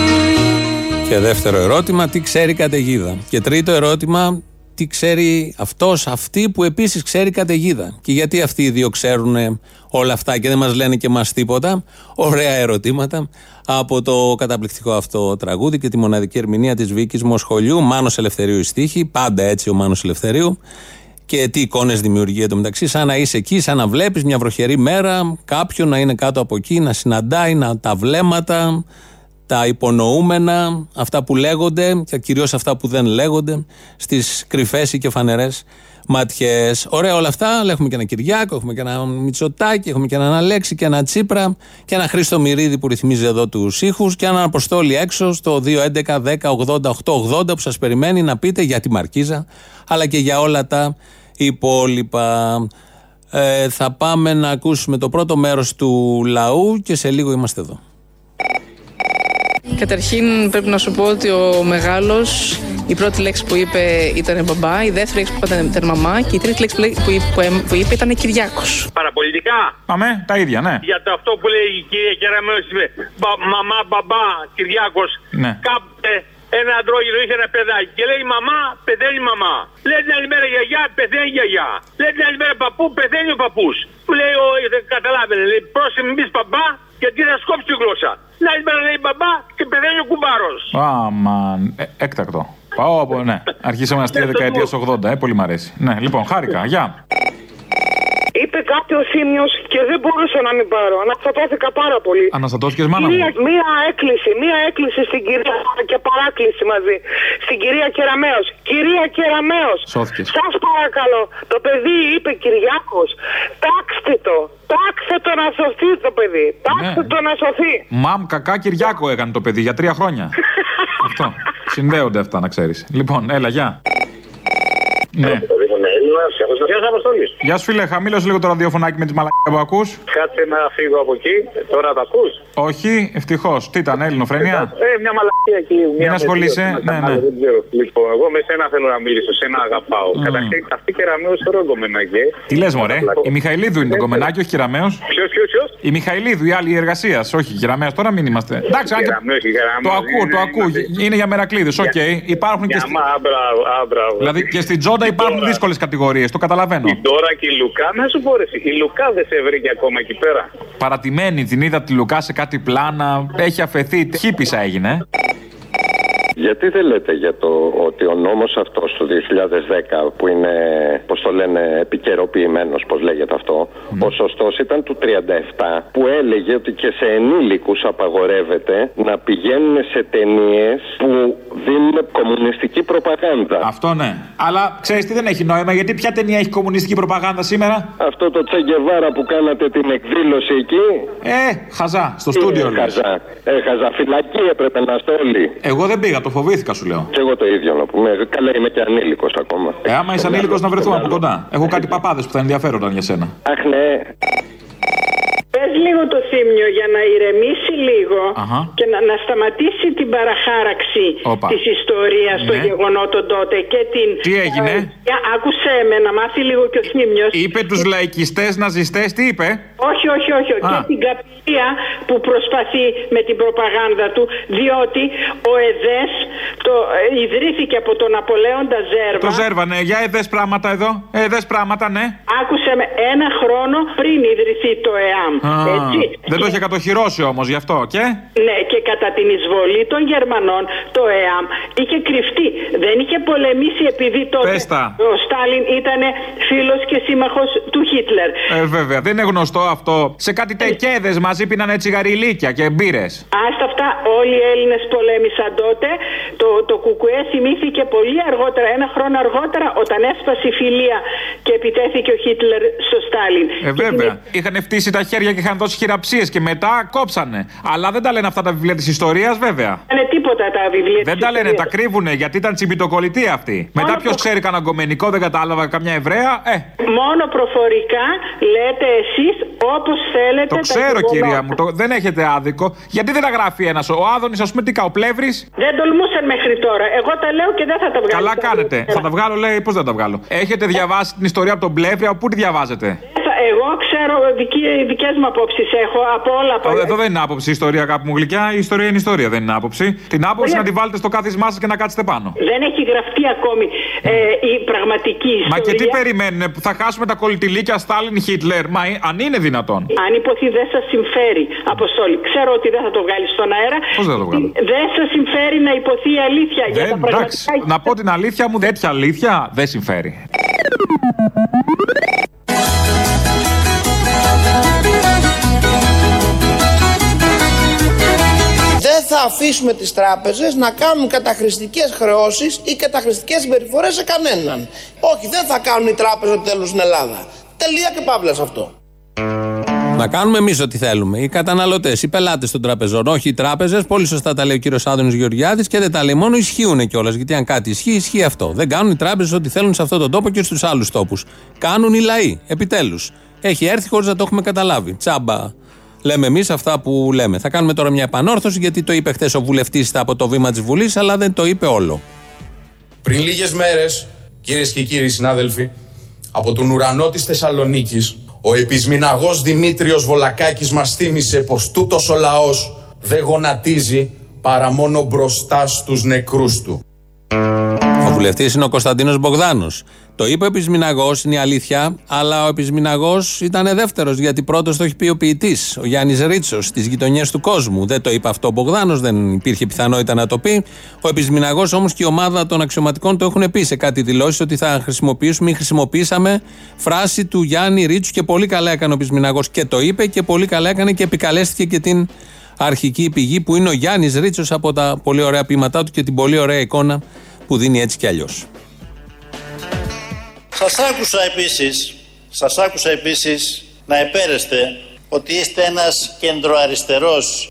Και δεύτερο ερώτημα, τι ξέρει η καταιγίδα; Και τρίτο ερώτημα, τι ξέρει αυτός, αυτή που επίσης ξέρει καταιγίδα. Και γιατί αυτοί οι δύο ξέρουν όλα αυτά και δεν μας λένε και μας τίποτα. Ωραία ερωτήματα από το καταπληκτικό αυτό τραγούδι και τη μοναδική ερμηνεία της Βίκης Μοσχολιού. Μάνος Ελευθερίου η στίχη, πάντα έτσι ο Μάνος Ελευθερίου. Και τι εικόνες δημιουργεί εντωμεταξύ, σαν να είσαι εκεί, σαν να βλέπεις μια βροχερή μέρα, κάποιον να είναι κάτω από εκεί, να συναντάει να, τα βλέμματα, τα υπονοούμενα, αυτά που λέγονται και κυρίως αυτά που δεν λέγονται στις κρυφές ή και φανερές ματιές. Ωραία όλα αυτά, αλλά έχουμε και ένα Κυριάκο, έχουμε και ένα Μητσοτάκι, έχουμε και έναν Αλέξη και ένα Τσίπρα και ένα Χρήστο Μυρίδη που ρυθμίζει εδώ τους ήχους και έναν Αποστόλη έξω στο 2.11, 10, 80, 8, 80 που σας περιμένει να πείτε για τη Μαρκίζα αλλά και για όλα τα υπόλοιπα. Ε, θα πάμε να ακούσουμε το πρώτο μέρος του λαού και σε λίγο είμαστε εδώ. Καταρχήν πρέπει να σου πω ότι ο μεγάλος, η πρώτη λέξη που είπε ήταν μπαμπά, η δεύτερη λέξη που είπε ήταν μαμά και η τρίτη λέξη που είπε, που είπε, που είπε ήταν Κυριάκος. Παραπολιτικά. Αμέ, τα ίδια, ναι. Για το αυτό που λέει η κυρία Κεραμέο, είπε μπα- μαμά, μπαμπά, Κυριάκος. Ναι. Κάποτε ένα αντρόγινο είχε ένα παιδάκι και λέει μαμά, πεθαίνει η μαμά. Λέει την άλλη μέρα γιαγιά, πεθαίνει η γιαγιά. Λέει την άλλη μέρα παππού, πεθαίνει ο παππούς. Μου λέει, ο, δεν καταλάβαινε, λέει πρόσεχε μην πεις μπαμπά γιατί θα σκόψει τη γλώσσα. Την άλλη μέρα λέει μπαμπά και πεθαίνει ο κουμπάρος. Αμαν. Ε, έκτακτο. Πάω από, ναι. Αρχίσαμε αστεία δεκαετίας 80, ε, πολύ μ' αρέσει. Ναι, λοιπόν, χάρηκα. Γεια. Είπε κάτι ο Θήμιο και δεν μπορούσα να μην πάρω. Αναστατώθηκα πάρα πολύ. Αναστατώθηκες μάνα μου. Μία, μία έκκληση, μία έκκληση στην κυρία και παράκληση μαζί. Στην κυρία Κεραμέο. Κυρία Κεραμέο. Σώθηκες. Σας παρακαλώ. Το παιδί είπε Κυριάκος. Τάξτε το. Τάξτε το να σωθεί το παιδί. Τάξτε Ναι. το να σωθεί. Μαμ, κακά Κυριάκο έκανε το παιδί για τρία χρόνια. Αυτό. Συνδέονται αυτά, να ξέρεις. Λοιπόν, έλα, γεια. Ναι. Είναι Έλληνα, Γεια σας, Αποστολή. Γεια σου, φίλε, χαμήλωσε λίγο το ραδιοφωνάκι με τη μαλακία που ακούς. Κάτσε να φύγω από εκεί. Τώρα τα ακούς; Όχι, ευτυχώς. Τι ήταν, Ελληνοφρενία. Ε, μια μαλακία εκεί. Μια με ασχολείσαι, δύο, ναι, ένα ναι. άλλο, δεν ξέρω. Λοιπόν, εγώ με σένα θέλω να μιλήσω, σένα αγαπάω. Μμμ. Καταρχήν, αυτή και ραμαίο τώρα γκομενάκε. Τι λες, Μωρέ, η Μιχαηλίδου είναι το κομμενάκι, όχι Κεραμέως. Ποιος, ποιος, ποιος; Η Μιχαηλίδου, η άλλη εργασίας, όχι Κεραμέως, τώρα μην είμαστε. Εντάξει, αν και- Κεραμέως και Κεραμέως, το ακούω, είναι- το ακούω. Είναι για μερακλήδες, οκ. Υπάρχουν και. Μια στη- μα, μπράβο, α, μπράβο. Δηλαδή και στην τσόντα υπάρχουν δύσκολες κατηγορίες, το καταλαβαίνω. Τώρα και η Λουκά, να σου πω ρε, εσύ, η Λουκά δεν σε βρήκε ακόμα εκεί πέρα. Παρατημένη την είδα τη Λουκά σε κάτι πλάνα. Έχει αφεθεί. Χίπισσα έγινε. Ε. Γιατί δεν λέτε για το ότι ο νόμος αυτός του 2010 που είναι, πώς το λένε, επικαιροποιημένος, πώς λέγεται αυτό, ο σωστός ήταν του 37 που έλεγε ότι και σε ενήλικους απαγορεύεται να πηγαίνουν σε ταινίες που δίνουν κομμουνιστική προπαγάνδα. Αυτό ναι. Αλλά ξέρεις τι δεν έχει νόημα, γιατί ποια ταινία έχει κομμουνιστική προπαγάνδα σήμερα; Αυτό το Τσεγκεβάρα που κάνατε την εκδήλωση εκεί. Ε, χαζά, στο Τι στούντιο είναι λες. χαζά. Ε, χαζά φυλακή έπρεπε να είστε όλοι. Εγώ δεν πήγα, το φοβήθηκα σου λέω. Και εγώ το ίδιο να πούμε. Καλά είμαι και ανήλικος ακόμα. Ε, άμα είσαι ανήλικος να βρεθούμε από κοντά. Έχω κάτι παπάδες που θα ενδιαφέρονταν για σένα. Αχ ναι. Πες λίγο το θύμιο για να ηρεμήσει λίγο Αχα. και να, να σταματήσει την παραχάραξη Όπα. της ιστορίας των Ναι. γεγονότων τότε και την... Τι έγινε; Ε, για- άκουσέ με να μάθει λίγο και ο θύμιος. Είπε τους λαϊκιστές ναζιστές, τι είπε; Όχι, όχι, όχι. Α. Και την καπηλεία που προσπαθεί με την προπαγάνδα του, διότι ο ΕΔΕΣ το, ε, ιδρύθηκε από τον Απολέοντα Ζέρβα. Το ζέρβανε, για εδές πράγματα εδώ. Εδές πράγματα, ναι. Άκουσε με ένα χρόνο πριν ιδρυθεί το ΕΑΜ. Α, Έτσι. δεν το είχε κατοχυρώσει όμως γι' αυτό και; Ναι, και κατά την εισβολή των Γερμανών το ΕΑΜ είχε κρυφτεί. Δεν είχε πολεμήσει επειδή τότε Πες τα. ο Στάλιν ήταν φίλος και σύμμαχος του Χίτλερ. Ε, βέβαια, δεν είναι γνωστό αυτό. Σε κάτι τεκέδες μαζί πίνανε τσιγαριλίκια και μπύρες. Άστα αυτά όλοι οι Έλληνες πολέμησαν τότε. Το, το Κουκουέ θυμήθηκε πολύ αργότερα, ένα χρόνο αργότερα, όταν έσπασε η φιλία και επιτέθηκε ο Χίτλερ στο Στάλιν. Ε, βέβαια. Είχαν φτύσει τα χέρια και είχαν δώσει χειραψίες και μετά κόψανε. Αλλά δεν τα λένε αυτά τα βιβλία της ιστορίας, βέβαια. Δεν είναι τίποτα τα βιβλία Δεν της τα λένε, ιστορίας. τα κρύβουνε γιατί ήταν τσιμπιτοκολλητή αυτή. Μετά ποιος ξέρει κανένα γκομενικό, δεν κατάλαβα καμιά Εβραία. Ε, Μόνο προφορικά λέτε εσείς όπως θέλετε το τα ξέρω γεγονότα. κυρία μου, το, δεν έχετε άδικο. Γιατί δεν τα γράφει ένας. Ο Άδωνης, ας πούμε, τι καώ, πλεύρης; Δεν τολμούσαν μέχρι τώρα. Εγώ τα λέω και δεν θα τα βγάλω. Καλά κάνετε. Θα τα βγάλω, λέει, πώς δεν τα βγάλω. Έχετε διαβάσει την ιστορία από τον Πλεύρη, από πού τη διαβάζετε; Θα- Εγώ ξέρω, δικές μου απόψεις έχω από όλα. Από... Εδώ- Εδώ δεν είναι άποψη η ιστορία, αγάπη μου γλυκιά. Η ιστορία είναι ιστορία, δεν είναι άποψη. Την άποψη Ωραία. να τη βάλετε στο κάθισμά σας και να κάτσετε πάνω. Δεν έχει γραφτεί ακόμη ε, η πραγματική ιστορία. Μα και τι περιμένουν, που θα χάσουμε τα κολλητηλίκια Στάλιν Χίτλερ. Μα ε, αν είναι δυνατόν. Αν υποθεί δεν σας συμφέρει, Αποστόλη. Ξέρω ότι δεν θα το βγάλεις στον αέρα. Πώς δεν θα το βγάλω; Δεν σας συμφέρει να υποθεί η αλήθεια για Δεν, τα εντάξει, πραγματικά. να πω την αλήθεια μου, τέτοια αλήθεια δεν συμφέρει. Αφήσουμε τις τράπεζες να κάνουν καταχρηστικές χρεώσεις ή καταχρηστικές συμπεριφορές σε κανέναν. Όχι, δεν θα κάνουν οι τράπεζες ό,τι θέλουν στην Ελλάδα. Τελεία και παύλα σε αυτό. Να κάνουμε εμείς ό,τι θέλουμε. Οι καταναλωτές, οι πελάτες των τραπεζών, όχι οι τράπεζες. Πολύ σωστά τα λέει ο κύριος Άδωνης Γεωργιάδης και δεν τα λέει μόνο, ισχύουν κιόλας. Γιατί αν κάτι ισχύει, ισχύει αυτό. Δεν κάνουν οι τράπεζες ό,τι θέλουν σε αυτόν τον τόπο και στους άλλους τόπους. Κάνουν οι λαοί. Επιτέλους. Έχει έρθει χωρίς να το έχουμε καταλάβει. Τσάμπα. Λέμε εμείς αυτά που λέμε. Θα κάνουμε τώρα μια επανόρθωση γιατί το είπε χθες ο βουλευτής από το βήμα της Βουλής, αλλά δεν το είπε όλο. Πριν λίγες μέρες, κυρίες και κύριοι συνάδελφοι, από τον ουρανό της Θεσσαλονίκης, ο επισμηναγός Δημήτριος Βολακάκης μας θύμισε πως τούτος ο λαός δεν γονατίζει παρά μόνο μπροστά στους νεκρούς του. Ο βουλευτής είναι ο Κωνσταντίνος Μπογδάνος. Το είπε ο επισμηναγό, είναι η αλήθεια, αλλά ο επισμηναγό ήταν δεύτερος, γιατί πρώτος το έχει πει ο ποιητής, ο Γιάννης Ρίτσος, στις γειτονιές του κόσμου. Δεν το είπε αυτό ο Μπογδάνος, δεν υπήρχε πιθανότητα να το πει. Ο επισμηναγό όμως και η ομάδα των αξιωματικών το έχουν πει σε κάτι δηλώσεις ότι θα χρησιμοποιήσουμε ή χρησιμοποιήσαμε φράση του Γιάννη Ρίτσου και πολύ καλά έκανε ο επισμηναγό και το είπε και πολύ καλά έκανε και επικαλέστηκε και την αρχική πηγή που είναι ο Γιάννης Ρίτσος από τα πολύ ωραία ποίηματά του και την πολύ ωραία εικόνα που δίνει έτσι κι αλλιώς. Σας άκουσα επίσης, σας άκουσα επίσης να επέρεστε ότι είστε ένας κεντροαριστερός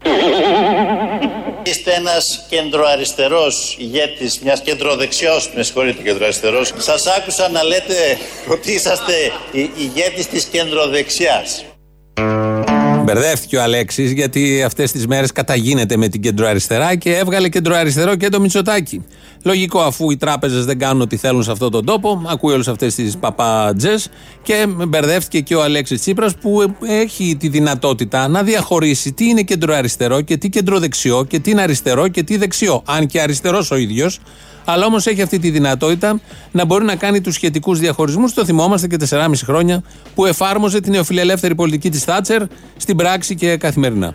Είστε ένας κεντροαριστερός ηγέτης μιας κεντροδεξιός, με συγχωρείτε κεντροαριστερός. Σας άκουσα να λέτε ότι είσαστε η- ηγέτης της κεντροδεξιάς. Μπερδεύτηκε ο Αλέξης γιατί αυτές τις μέρες καταγίνεται με την κεντροαριστερά και έβγαλε κεντροαριστερό και το Μητσοτάκι. Λογικό αφού οι τράπεζες δεν κάνουν ό,τι θέλουν σε αυτόν τον τόπο, ακούει όλες αυτές τις παπατζές και μπερδεύτηκε και ο Αλέξης Τσίπρας που έχει τη δυνατότητα να διαχωρίσει τι είναι κεντροαριστερό και τι κεντροδεξιό και τι είναι αριστερό και τι δεξιό. Αν και αριστερός ο ίδιος, αλλά όμως έχει αυτή τη δυνατότητα να μπορεί να κάνει τους σχετικούς διαχωρισμούς. Το θυμόμαστε και 4,5 χρόνια που εφάρμοζε την νεοφιλελεύθερη πολιτική της Θάτσερ στην πράξη και καθημερινά.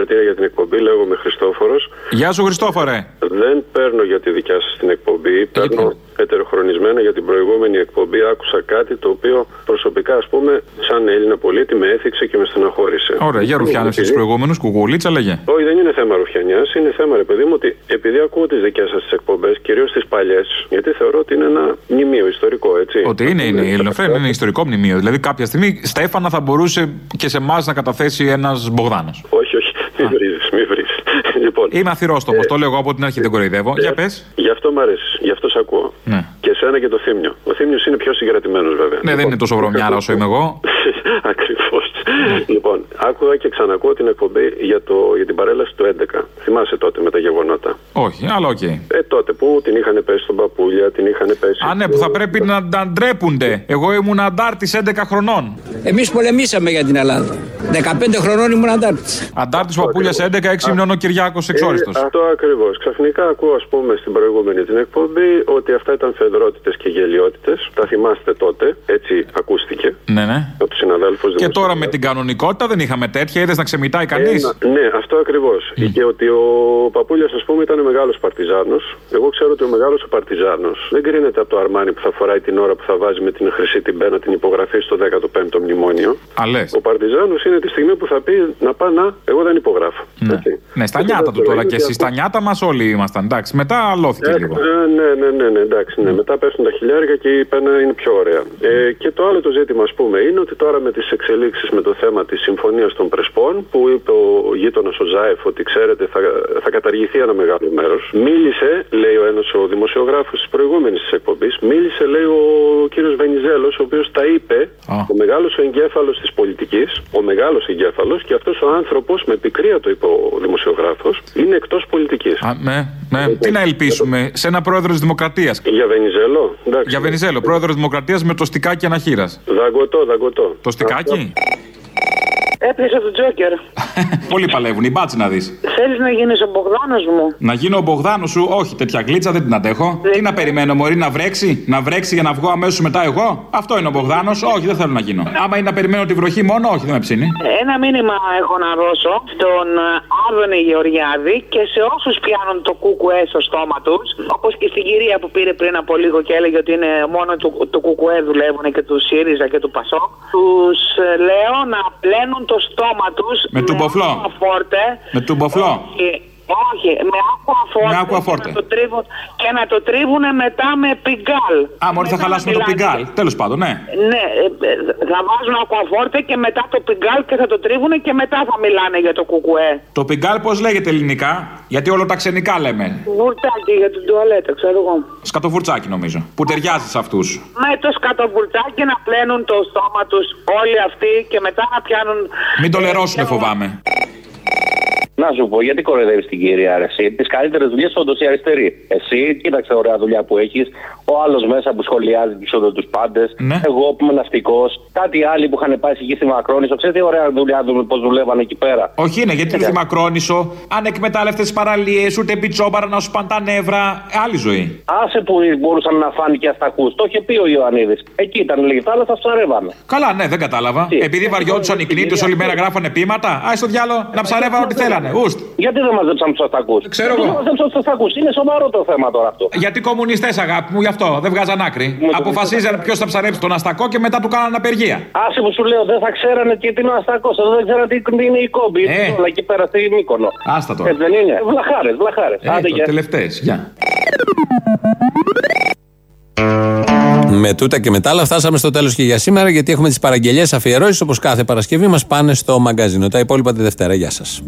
Συγχαρητήρια για την εκπομπή. Λέγομαι Χριστόφορος. Γεια σου, Χριστόφορε. Δεν παίρνω για τη δικιά σας την εκπομπή. Παίρνω ετεροχρονισμένα για την προηγούμενη εκπομπή. Άκουσα κάτι το οποίο προσωπικά, ας πούμε, σαν Έλληνα πολίτη, με έθιξε και με στεναχώρησε. Ωραία, για ρουφιάνευση του προηγούμενου, κουκουλίτσα λέγε. Όχι, δεν είναι θέμα ρουφιανιάς. Είναι θέμα, ρε παιδί μου, ότι επειδή ακούω τις δικές σας τις εκπομπές, κυρίως τις παλιές, γιατί θεωρώ ότι είναι ένα μνημείο ιστορικό, έτσι. Ότι είναι, είναι. Η Ελληνοφρένη είναι ιστορικό μνημείο. Δηλαδή κάποια στιγμή Στέφανα θα μπορούσε και σε εμάς να καταθέσει ένας Μπογδάνος. Όχι, όχι, μη βρίζει, μη βρίζει. Λοιπόν, Είμαι αθυρόστομος, το λέω εγώ από την αρχή, δεν κοροϊδεύω. Για πες. γι' αυτό μ' αρέσει, γι' αυτό σε ακούω. Ναι. Και σένα και το θύμιο. Ο θύμιος είναι πιο συγκρατημένος, βέβαια. Ναι, δεν είναι τόσο βρωμιάρα όσο είμαι εγώ. Ακριβώς. Λοιπόν, άκουγα και ξανακούω την εκπομπή για, το, για την παρέλαση του 11. Θυμάσαι τότε με τα γεγονότα; Όχι, αλλά οκ. Ε, τότε που την είχαν πέσει στον Παπούλια, την είχαν πέσει. Α, ναι, που θα πρέπει να τα ντρέπονται. Εγώ ήμουν αντάρτης 11 χρονών. Εμείς πολεμήσαμε για την Ελλάδα. 15 χρονών ήμουν αντάρτης. Αντάρτης Παπούλια 11, 6 μηνών ο Κυριάκος εξόριστος. Ε, αυτό ακριβώς. Ξαφνικά ακούω, ας πούμε, στην προηγούμενη την εκπομπή ότι αυτά ήταν φαιδρότητες και γελοιότητες. Τα θυμάστε τότε, έτσι ακούστηκε Ναι, ναι. από τους συναδέλφους. Και τώρα με την κανονικότητα δεν είχαμε τέτοια. Είδες να ξεμητάει κανείς; Ένα- ναι, αυτό ακριβώς. Και ότι ο παππούλια, ας πούμε, ήταν μεγάλος παρτιζάνος. Εγώ ξέρω ότι ο μεγάλος ο παρτιζάνος δεν κρίνεται από το αρμάνι που θα φοράει την ώρα που θα βάζει με την χρυσή την πένα την υπογραφή στο 15ο μνημόνιο. Αλέ. Ο παρτιζάνος είναι τη στιγμή που θα πει να πάει να, εγώ δεν υπογράφω. Ναι. ναι, στα νιάτα του τώρα και εσύ. Στα νιάτα μας όλοι ήμασταν. Εντάξει, μετά αλώθηκε Ε, λίγο. ε, ναι, ναι, ναι, ναι, εντάξει. Ναι. Μετά πέφτουν τα χιλιάρια και η πένα είναι πιο ωραία. Ε, και το άλλο το ζήτημα, ας πούμε, είναι ότι τώρα με τις εξελίξεις με το θέμα της συμφωνίας των Πρεσπών, που είπε ο γείτονας ο Ζάεφ ότι ξέρετε θα, θα καταργηθεί ένα μεγάλο μέρος. Μίλησε, λέει ο ένας ο δημοσιογράφος της προηγούμενης εκπομπής, μίλησε, λέει ο κύριος Βενιζέλος, ο οποίος τα είπε, ο μεγάλος ο ο εγκέφαλος της πολιτικής, ο μεγάλος εγκέφαλος, και αυτός ο άνθρωπος, με πικρία το είπε ο δημοσιογράφος, είναι εκτός πολιτικής. Α, ναι, ναι. Τι να ελπίσουμε, σε ένα πρόεδρο της Δημοκρατίας. Για Βενιζέλο, εντάξει. Για Βενιζέλο, πρόεδρο Δημοκρατίας με το στικάκι αναχείρας. Δαγκωτό, δαγκωτό. Το στικάκι; you Έπιασε τον Τζόκερ. Πολλοί παλεύουν, η μπάτση να δεις. Θέλεις να γίνεις ο Μπογδάνος μου; Να γίνω ο Μπογδάνος σου, όχι τέτοια γλίτσα δεν την αντέχω. Τι να περιμένω, Μωρή, να βρέξει, να βρέξει για να βγω αμέσως μετά εγώ; Αυτό είναι ο Μπογδάνος, όχι δεν θέλω να γίνω. Άμα είναι να περιμένω τη βροχή μόνο, όχι δεν με ψήνει. Ένα μήνυμα έχω να δώσω στον ε, Άδωνη Γεωργιάδη και σε όσους πιάνουν το κουκουέ στο στόμα τους, όπως και στην κυρία που πήρε πριν από λίγο και έλεγε ότι είναι μόνο του, το κουκουέ δουλεύουν και του ΣΥΡΙΖΑ και του ΠΑΣΟΚ. Τους λέω να πλένουν το στόμα τους Με τουμποφλό. φόρτε. Με τουμποφλό. Όχι, με aquaforte. Με aquaforte. Και να το τρίβουν, και να το τρίβουν μετά με πιγκάλ. Α, μόλις θα χαλάσουμε το πιγκάλ. Τέλος πάντων, ναι. Ναι, ε, ε, θα βάζουν aquaforte και μετά το πιγκάλ και θα το τρίβουν και μετά θα μιλάνε για το κουκουέ. Το πιγκάλ πώς λέγεται ελληνικά, γιατί όλο τα ξενικά λέμε. Βουρτάκι για την τουαλέτα, ξέρω εγώ. Σκατοβουρτσάκι νομίζω. Που ταιριάζει σε αυτούς. Με το σκατοβουρτάκι να πλένουν το στόμα τους όλοι αυτοί και μετά να πιάνουν. Μην το λερώσουνε, φοβάμαι. Να σου πω, γιατί κοροϊδεύει την κυρία Αρεσί. Τι καλύτερε δουλειέ όντω η αριστερή. Εσύ, κοίταξε ωραία δουλειά που έχει. Ο άλλο μέσα που σχολιάζει του όντω του πάντε. Εγώ που είμαι ναυτικό. Κάτι άλλοι που είχαν πάει εκεί στη Μακρόνισο. Ξέρετε τι ωραία δουλειά του πώ δουλεύαν εκεί πέρα. Όχι είναι, γιατί ήρθε Μακρόνισο, ανεκμετάλλευτε παραλίε, ούτε πιτσόμπαρα να σου πάνε τα νεύρα. Άλλη ζωή. Άσε που μπορούσαν να φάνε και αστακού. Το είχε πει ο Ιωαννίδη. Εκεί ήταν λίγη θάλασσα, ψαρεύανε. Καλά, ναι, δεν κατάλαβα. Επειδή βαριόντουσαν οι κλήτε όλη μέρα γράφανε πείματα, α στο διάλο να ψαρεύαν ό,τι θέλανε. Ουστ. Γιατί δεν μαζέψαν τους αστακούς; Ξέρω Γιατί εγώ. δεν μαζέψαν τους αστακούς; Είναι σοβαρό το θέμα τώρα αυτό. Γιατί κομμουνιστές, αγάπη μου, γι' αυτό δεν βγάζαν άκρη. Αποφασίζαν ποιος θα ψαρέψει τον αστακό και μετά του κάνανε απεργία. Άσε που σου λέω, δεν θα ξέρανε τι είναι ο αστακός. Δεν ξέρανε τι είναι η κόμπη. Ε. Όλα εκεί πέρα στη Μύκονο. Άστα τώρα. Έτσι δεν είναι. Βλαχάρες, βλαχάρες. Άντε Ε, γεια. τελευταίες. Γεια. Με τούτα και με τα άλλα φτάσαμε στο τέλος και για σήμερα γιατί έχουμε τις παραγγελίες αφιερώσεις όπως κάθε Παρασκευή μας πάνε στο μαγκαζίνο. Τα υπόλοιπα τη Δευτέρα. Γεια σας.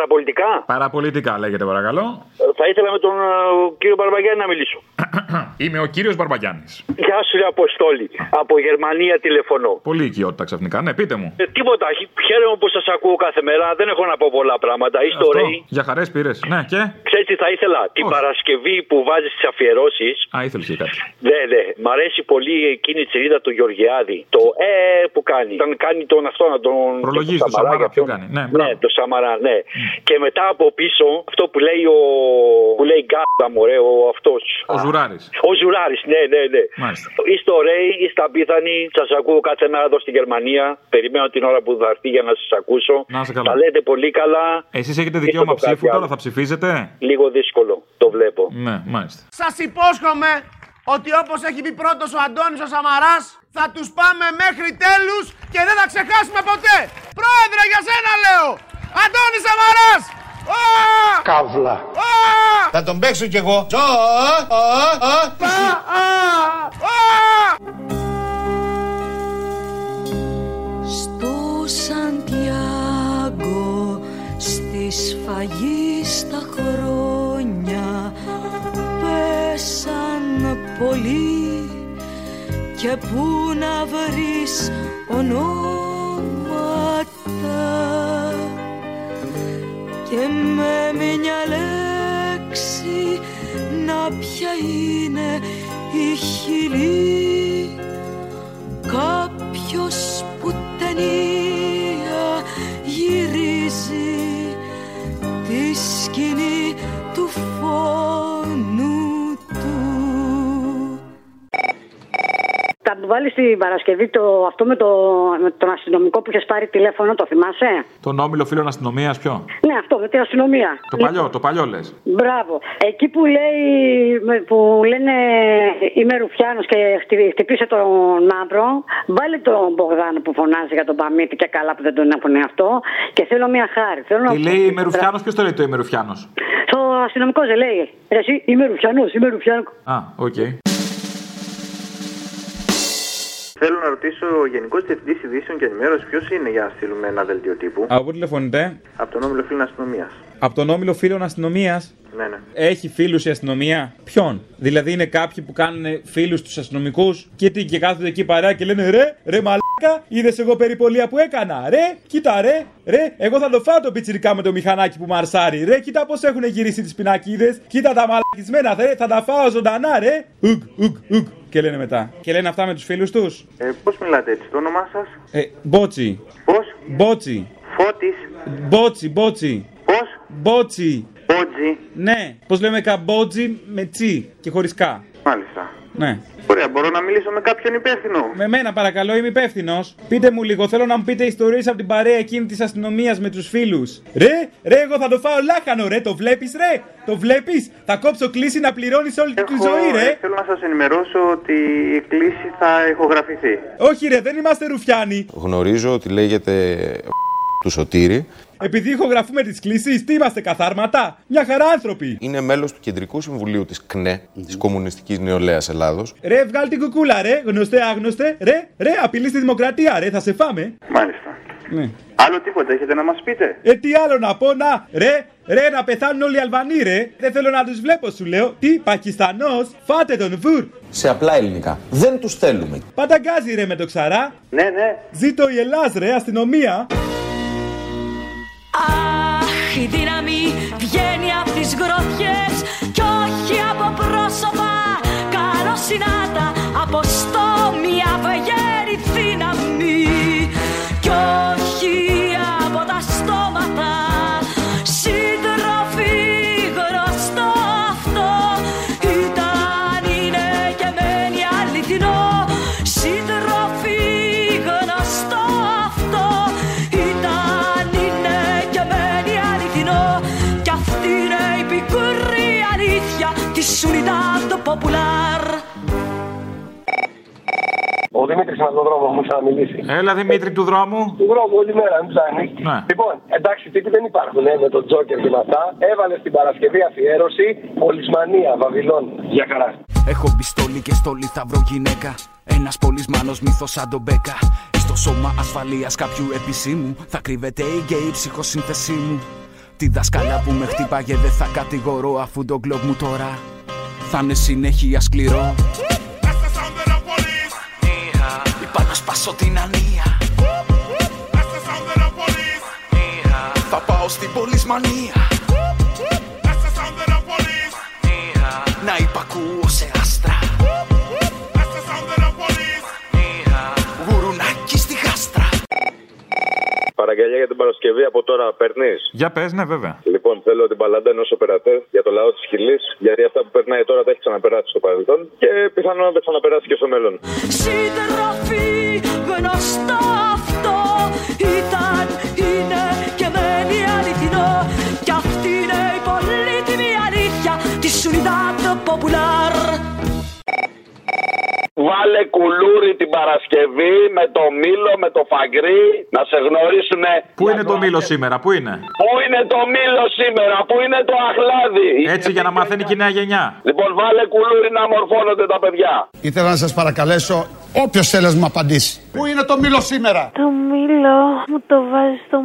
Παραπολιτικά; Παραπολιτικά λέγεται παρακαλώ. Ε, Θα ήθελα με τον ε, κύριο Μπαρμπαγιάννη να μιλήσω. Είμαι ο κύριος Μπαρμπαγιάννης. Γεια σου, ρε Αποστόλη. Από Γερμανία τηλεφωνώ. Πολύ οικειότητα ξαφνικά. Ναι, πείτε μου. Ε, τίποτα. Χαίρομαι που σας ακούω κάθε μέρα. Δεν έχω να πω πολλά πράγματα. Είστε Αυτό. ωραίοι. Για χαρές πήρες. Ναι, και; Ξέρετε τι θα ήθελα; Την Παρασκευή που βάζεις τις αφιερώσεις. Α, ήθελες και κάτι. Ναι, ναι. Μ' αρέσει πολύ εκείνη η τσιρίδα του Γεωργιάδη. Το ε που κάνει. Όταν κάνει τον αυτό να τον. Προλογίζεις το Σαμαρά, Σαμάρα, για ποιο ποιον- κάνει. Ναι, Ναι, το Σαμαρά, ναι. Και μετά από πίσω αυτό που λέει ο. που λέει γκάτα, μωρέ, ο αυτός. Ο Ζουράρης. Ο Ζουράρης, ναι, ναι, ναι. Μάλιστα. Είστε ωραίοι, είστε απίθανοι. Σας ακούω κάθε μέρα εδώ στη Γερμανία. Περιμένω την ώρα που θα έρθει για να σας ακούσω. Να είστε καλά. Τα λέτε πολύ καλά. Εσείς έχετε δικαίωμα Είστε το ψήφου, κάτι τώρα άλλο. θα ψηφίζετε; Λίγο δύσκολο, το βλέπω. Ναι, μάλιστα. Σας υπόσχομαι ότι όπως έχει πει πρώτος ο Αντώνης ο Σαμαράς θα τους πάμε μέχρι τέλους και δεν θα ξεχάσουμε ποτέ. Πρόεδρε για σένα λέω. Αντώνης Σαμαράς. Καύλα. Θα τον παίξω κι εγώ. Στο Σαντιάγκο στη σφαγή στα χρόνια πέσαν πολλοί και πού να βρεις ονόματα και με μια λέξη να ποια είναι η χειλή. Κάποιος που ταινία γυρίζει τη σκηνή του φόνου Θα του βάλεις την Παρασκευή το, αυτό με, το, με τον αστυνομικό που είχες πάρει τηλέφωνο, το θυμάσαι; Τον όμιλο φίλων αστυνομίας ποιο; Ναι, αυτό με την αστυνομία. Το παλιό, το παλιό λες. Μπράβο. Εκεί που λέει, με- που λένε είμαι Ρουφιάνος και χτυ- χτυπήσε τον άντρο, βάλε τον Μπογδάνο που φωνάζει για τον Παμίτη και καλά που δεν τον έχουν αυτό και θέλω μια χάρη. Θέλω να Τι λέει είμαι Ρουφιάνος, ποιος το λέει το είμαι Ρουφιάνος. Το αστυνομικό δεν λέει. Ρε, εσύ είμαι Ρουφιάνος, είμαι Ρουφιάνος. Α, οκ. Θέλω να ρωτήσω ο Γενικός Διευθυντής Ειδήσεων και Ενημέρωσης ποιος είναι για να στείλουμε ένα δελτίο τύπου. Από πού τηλεφωνείτε; Από τον Όμιλο Φίλων Αστυνομίας. Από τον όμιλο φίλων αστυνομίας. Ναι, ναι. Έχει φίλους η αστυνομία; Ποιον; Δηλαδή είναι κάποιοι που κάνουν φίλους τους αστυνομικούς και, τι, και κάθονται εκεί παρέα και λένε ρε, ρε μαλάκα, είδες εγώ περιπολία που έκανα. Ρε, κοίτα ρε, ρε, εγώ θα το φάω το πιτσιρικά με το μηχανάκι που μαρσάρει. Ρε, κοίτα πώς έχουν γυρίσει τις πινακίδες. Κοίτα τα μαλακισμένα, ρε, θα τα φάω ζωντανά, ρε. Ουγ, ουγ, ουγ. Και λένε μετά. Και λένε αυτά με τους φίλους τους. Ε, Πώς μιλάτε έτσι, το όνομά σας; Ε, μπότσι. Πώς; Μπότσι. Φώτης. Μπότσι, μπότσι. Πώ; Μπότσι. Μπότζι. Ναι, πώς λέμε καμπότζι με τσι και χωρίς κα. Μάλιστα. Ναι. Ωραία, μπορώ να μιλήσω με κάποιον υπεύθυνο; Με μένα παρακαλώ, είμαι υπεύθυνος. Πείτε μου λίγο, θέλω να μου πείτε ιστορίες από την παρέα εκείνη της αστυνομίας με τους φίλους. Ρε, ρε, εγώ θα το φάω λάχανο, ρε, το βλέπεις, ρε, το βλέπεις. Θα κόψω κλίση να πληρώνεις όλη τη ζωή, ρε. ε, θέλω να σας ενημερώσω ότι η κλίση θα ηχογραφηθεί. Όχι, ρε, δεν είμαστε ρουφιάνοι. Γνωρίζω ότι λέγεται του Σωτήρη. Επειδή ηχογραφούμε τις κλήσεις, τι είμαστε καθάρματα; Μια χαρά άνθρωποι. Είναι μέλος του Κεντρικού Συμβουλίου της ΚΝΕ, της Κομμουνιστικής Νεολαίας Ελλάδος. Ρε, βγάλ την κουκούλα, ρε, γνωστέ, άγνωστε. Ρε, ρε, απειλή στη δημοκρατία, ρε, θα σε φάμε. Μάλιστα. Ναι. Άλλο τίποτα έχετε να μας πείτε; Ε, τι άλλο να πω, να, ρε, ρε, να πεθάνουν όλοι οι Αλβανοί, ρε. Δεν θέλω να τους βλέπω, σου λέω. Τι, Πακιστανός, φάτε τον βουρ. Σε απλά ελληνικά. Δεν τους θέλουμε. Πανταγκάζει, ρε, με το ξαρά. Ναι, ναι. Ζήτω η Ελλάς, ρε, αστυνομία. Αχ, η Popular Ο Δημήτρης είναι στον δρόμο μου, θα μιλήσει. Έλα, Δημήτρη του δρόμου. Του δρόμου όλη μέρα, μην ψάχνει. Ναι. Λοιπόν, εντάξει, τύποι δεν υπάρχουν ε, με τον Τζόκερ και με αυτά. Έβαλε στην Παρασκευή αφιέρωση Πολυσμανία, Βαβυλών. Για χαρά. Έχω πιστόλι και στολή θα βρω γυναίκα. Ένας πολυσμάνος μύθος σαν τον Μπέκα. Στο σώμα ασφαλείας κάποιου επισήμου θα κρύβεται η γκέι ψυχοσύνθεσή μου. Τη δασκάλα που με χτύπαγε δεν θα κατηγορώ αφού το γκλοπ μου τώρα θα είναι συνέχεια σκληρό. Είπα να σπάσω την ανία. Θα πάω στην πολυσμανία. Να υπακούω σε για την Παρασκευή από τώρα παίρνεις; Για πες, ναι, βέβαια. Λοιπόν, θέλω την παλάντα ενός οπερατέ για το λαό της Χιλής. Γιατί αυτά που περνάει τώρα τα έχει ξαναπεράσει στο παρελθόν και πιθανόν να τα ξαναπεράσει και στο μέλλον. Σύντροφοι γνωστό αυτό ήταν, είναι και μένει αληθινό κι αυτή είναι η πολύτιμη αλήθεια της Unidad Popular Βάλε κουλούρι την Παρασκευή με το μήλο, με το φαγκρί, να σε γνωρίσουνε. Πού είναι το μήλο σήμερα, πού είναι; Πού είναι το μήλο σήμερα, πού είναι το αχλάδι; Έτσι για να μαθαίνει και η νέα γενιά. Λοιπόν, βάλε κουλούρι να μορφώνονται τα παιδιά. Ήθελα να σας παρακαλέσω όποιος θέλει να μου απαντήσει. Πού είναι το μήλο σήμερα; Το μήλο μου το βάζει στο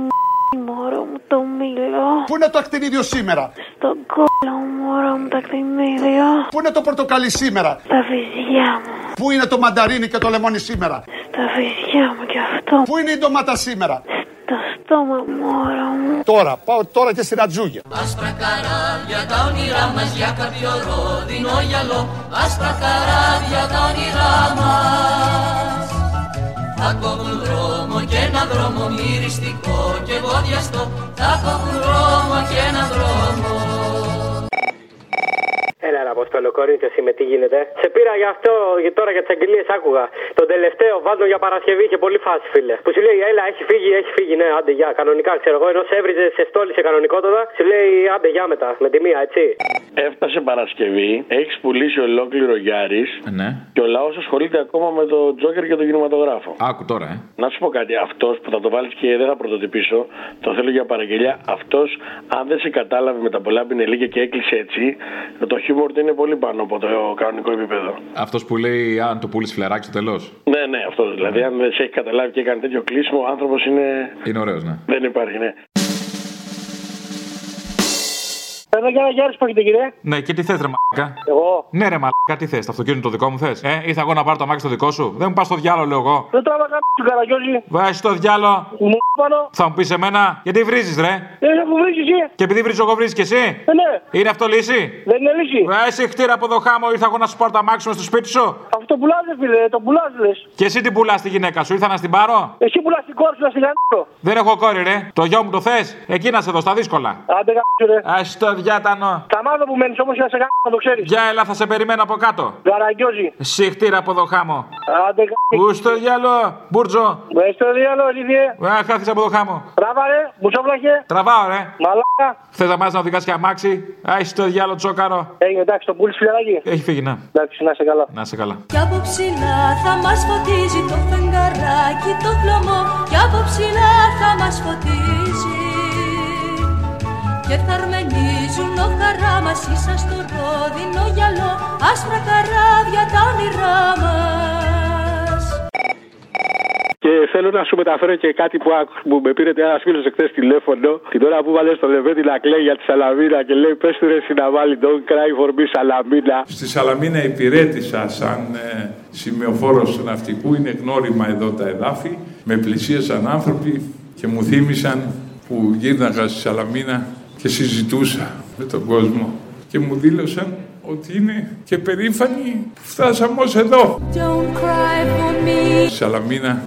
μωρό μου το μήλο. Πού είναι το ακτινίδιο σήμερα; Στον κόλλο μου μωρό μου το ακτινίδιο. Πού είναι το πορτοκαλί σήμερα; Στα βυζιά μου. Πού είναι το μανταρίνι και το λεμόνι σήμερα; Στα βυζιά μου κι αυτό. Πού είναι η ντομάτα σήμερα; Στο στόμα μου μωρό μου. Τώρα, πάω τώρα και στη ρατζούγια. Άσπρα καράβια τα όνειρά μας για κάποιο ρόδινο γυαλό Άσπρα καράβια τα όνειρά μας Θα κόβουν δρόμο και ένα δρόμο μυριστικό και βοδιαστό Θα κόβουν δρόμο και ένα δρόμο Έλα, ρε Αποστόλο, Κορίνθιο με τι γίνεται. Σε πήρα γι' αυτό για τώρα για τις αγγελίες, άκουγα. Τον τελευταίο βάζω για Παρασκευή είχε πολύ φάση, φίλε. Που σου λέει, Έλα, έχει φύγει, έχει φύγει, ναι, άντε γεια. Κανονικά, ξέρω εγώ, ενώ σε έβριζε, σε στόλισε κανονικότατα, σου λέει, άντε γεια μετά, με τη μία, έτσι. Έφτασε Παρασκευή, έχεις πουλήσει ολόκληρο Γιάρης Ναι. και ο λαός ασχολείται ακόμα με τον Τζόκερ και τον κινηματογράφο. Άκου τώρα, ε. Να σου πω κάτι, αυτός που θα το βάλεις και δεν θα πρωτοτυπήσω, το θέλω για παραγγελιά. Αυτός, αν δεν σε κατάλαβε με τα πολλά πινελίκια και έκλεισε έτσι, το χιούμορ του είναι πολύ πάνω από το κανονικό επίπεδο. Αυτός που λέει αν το πούλησε φλεράκι στο τέλος. Ναι, ναι, αυτό δηλαδή. Αν δεν σε έχει καταλάβει και έκανε τέτοιο κλείσιμο, ο άνθρωπος είναι. Είναι ωραίος, ναι. Δεν υπάρχει, ναι. Εδώ για ένα Γιάννης που έχετε, κύριε; Ναι, και τι θες, ρε μαλάκα; Εγώ. Ναι, ρε μαλάκα, τι θες, το αυτοκίνητο δικό μου θες; Ε, ήρθα εγώ να πάρω το αμάξι το δικό σου; Δεν μου πας στο διάλογο, λέω εγώ. Δεν τράβα κάτι του καραγκιόζη. Βάζει το διάλογο. Μου πάνω. Θα μου πεις εμένα, γιατί βρίζεις, ρε; Δεν έχω βρει εσύ. Και επειδή βρίζω εγώ, βρίζεις και εσύ; Ε, ναι. Είναι αυτό λύση; Δεν είναι λύση. Βάζει χτύρα από εδώ χάμω, ήρθα εγώ να σου πάρω το αμάξι μου στο σπίτι σου. Αυτό το πουλάζε, φίλε. Το πουλάζε, λες. Και εσύ την πουλάς τη γυναίκα σου, ήρθα να στην πάρω; Εσύ πουλάς την κόρη σου να στην κάνω. Δεν έχω κόρη, ρε. Το γιο μου το θες; Εκεί να σε δω στα δύσκολα. Άντε γάμισε, ρε. Α το διάτανο. Τα μάθα που μένεις όμως να σε κάνω, να το ξέρεις. Για έλα, θα σε περιμένω από κάτω. Καραγκιόζη. Συχτήρα από εδώ χάμω. Άντε γάμισε. Πού στο διάλο, Μπούρτζο. Με στο διάλογο, Λίδιε. Α, χάθησε από εδώ χάμω. Τράβα, ρε. Μπουσόβλαχε. Τραβάω, ρε. Μαλάκα. Θες να πας να οδηγάς και αμάξι; Α, το διάλο τσόκαρο. Έγινε, εντάξει, το πουλί φιλαράκι. Έχει φύγει, να. Εντάξει, να σε καλά. Να σε καλά. Κι από ψηλά θα μας φωτίζει το φεγγαράκι το χλωμό Κι από ψηλά θα μας φωτίζει Και θα αρμενίζουν ο χαρά μας ίσα στο ρόδινο γυαλό Άσπρα καράβια τα όνειρά μας Και θέλω να σου μεταφέρω και κάτι που, άκου- που με πήρε ένας φίλος εχθές τηλέφωνο. Την ώρα που βάλε στο Λεβέντι να κλαίει για τη Σαλαμίνα και λέει: Πες του ρε εσύ να βάλει Don't cry for me Σαλαμίνα. Στη Σαλαμίνα υπηρέτησα σαν ε, σημειοφόρος του ναυτικού, είναι γνώριμα εδώ τα εδάφη. Με πλησίασαν άνθρωποι και μου θύμισαν που γύρναγα στη Σαλαμίνα και συζητούσα με τον κόσμο. Και μου δήλωσαν ότι είναι και περήφανοι που φτάσαμε ως εδώ. Don't cry for me. Στη Σαλαμίνα.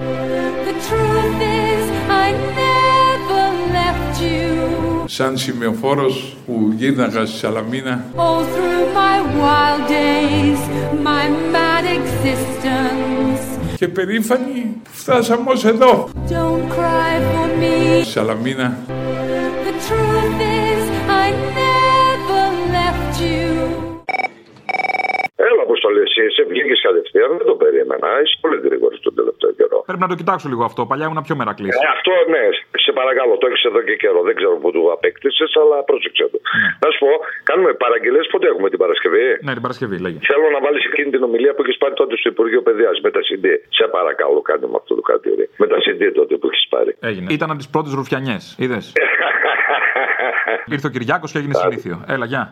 The truth is I never left you. Σαν σημειοφόρος που γύρναγα στη Σαλαμίνα. All through my wild days My mad existence. Και περήφανοι που φτάσαμε ως εδώ. Don't cry for me. Στη Σαλαμίνα. The truth is Αποστολή, εσύ, εσύ βγήκες κατευθείαν, δεν το περίμενα. Είσαι πολύ γρήγορη τον τελευταίο καιρό. Πρέπει να το κοιτάξω λίγο αυτό. Παλιά ήμουν πιο μερακλής. Ε, αυτό ναι, σε παρακαλώ, το έχεις εδώ και καιρό. Δεν ξέρω πού το απέκτησες, αλλά πρόσεξε το. Να σου πω, κάνουμε παραγγελίες πότε έχουμε την Παρασκευή; Ναι, την Παρασκευή λέγει. Θέλω να βάλεις εκείνη την ομιλία που έχεις πάρει τότε στο Υπουργείο Παιδείας με τα CD. Σε παρακαλώ, κάνε με αυτό το κάτι. ρε. Με τα CD τότε που έχεις πάρει. Έγινε. Ήταν από τις πρώτες ρουφιανιές. Είδες; Ήρθε ο Κυριάκος και έγινε συνήθιο. Έλα, γεια.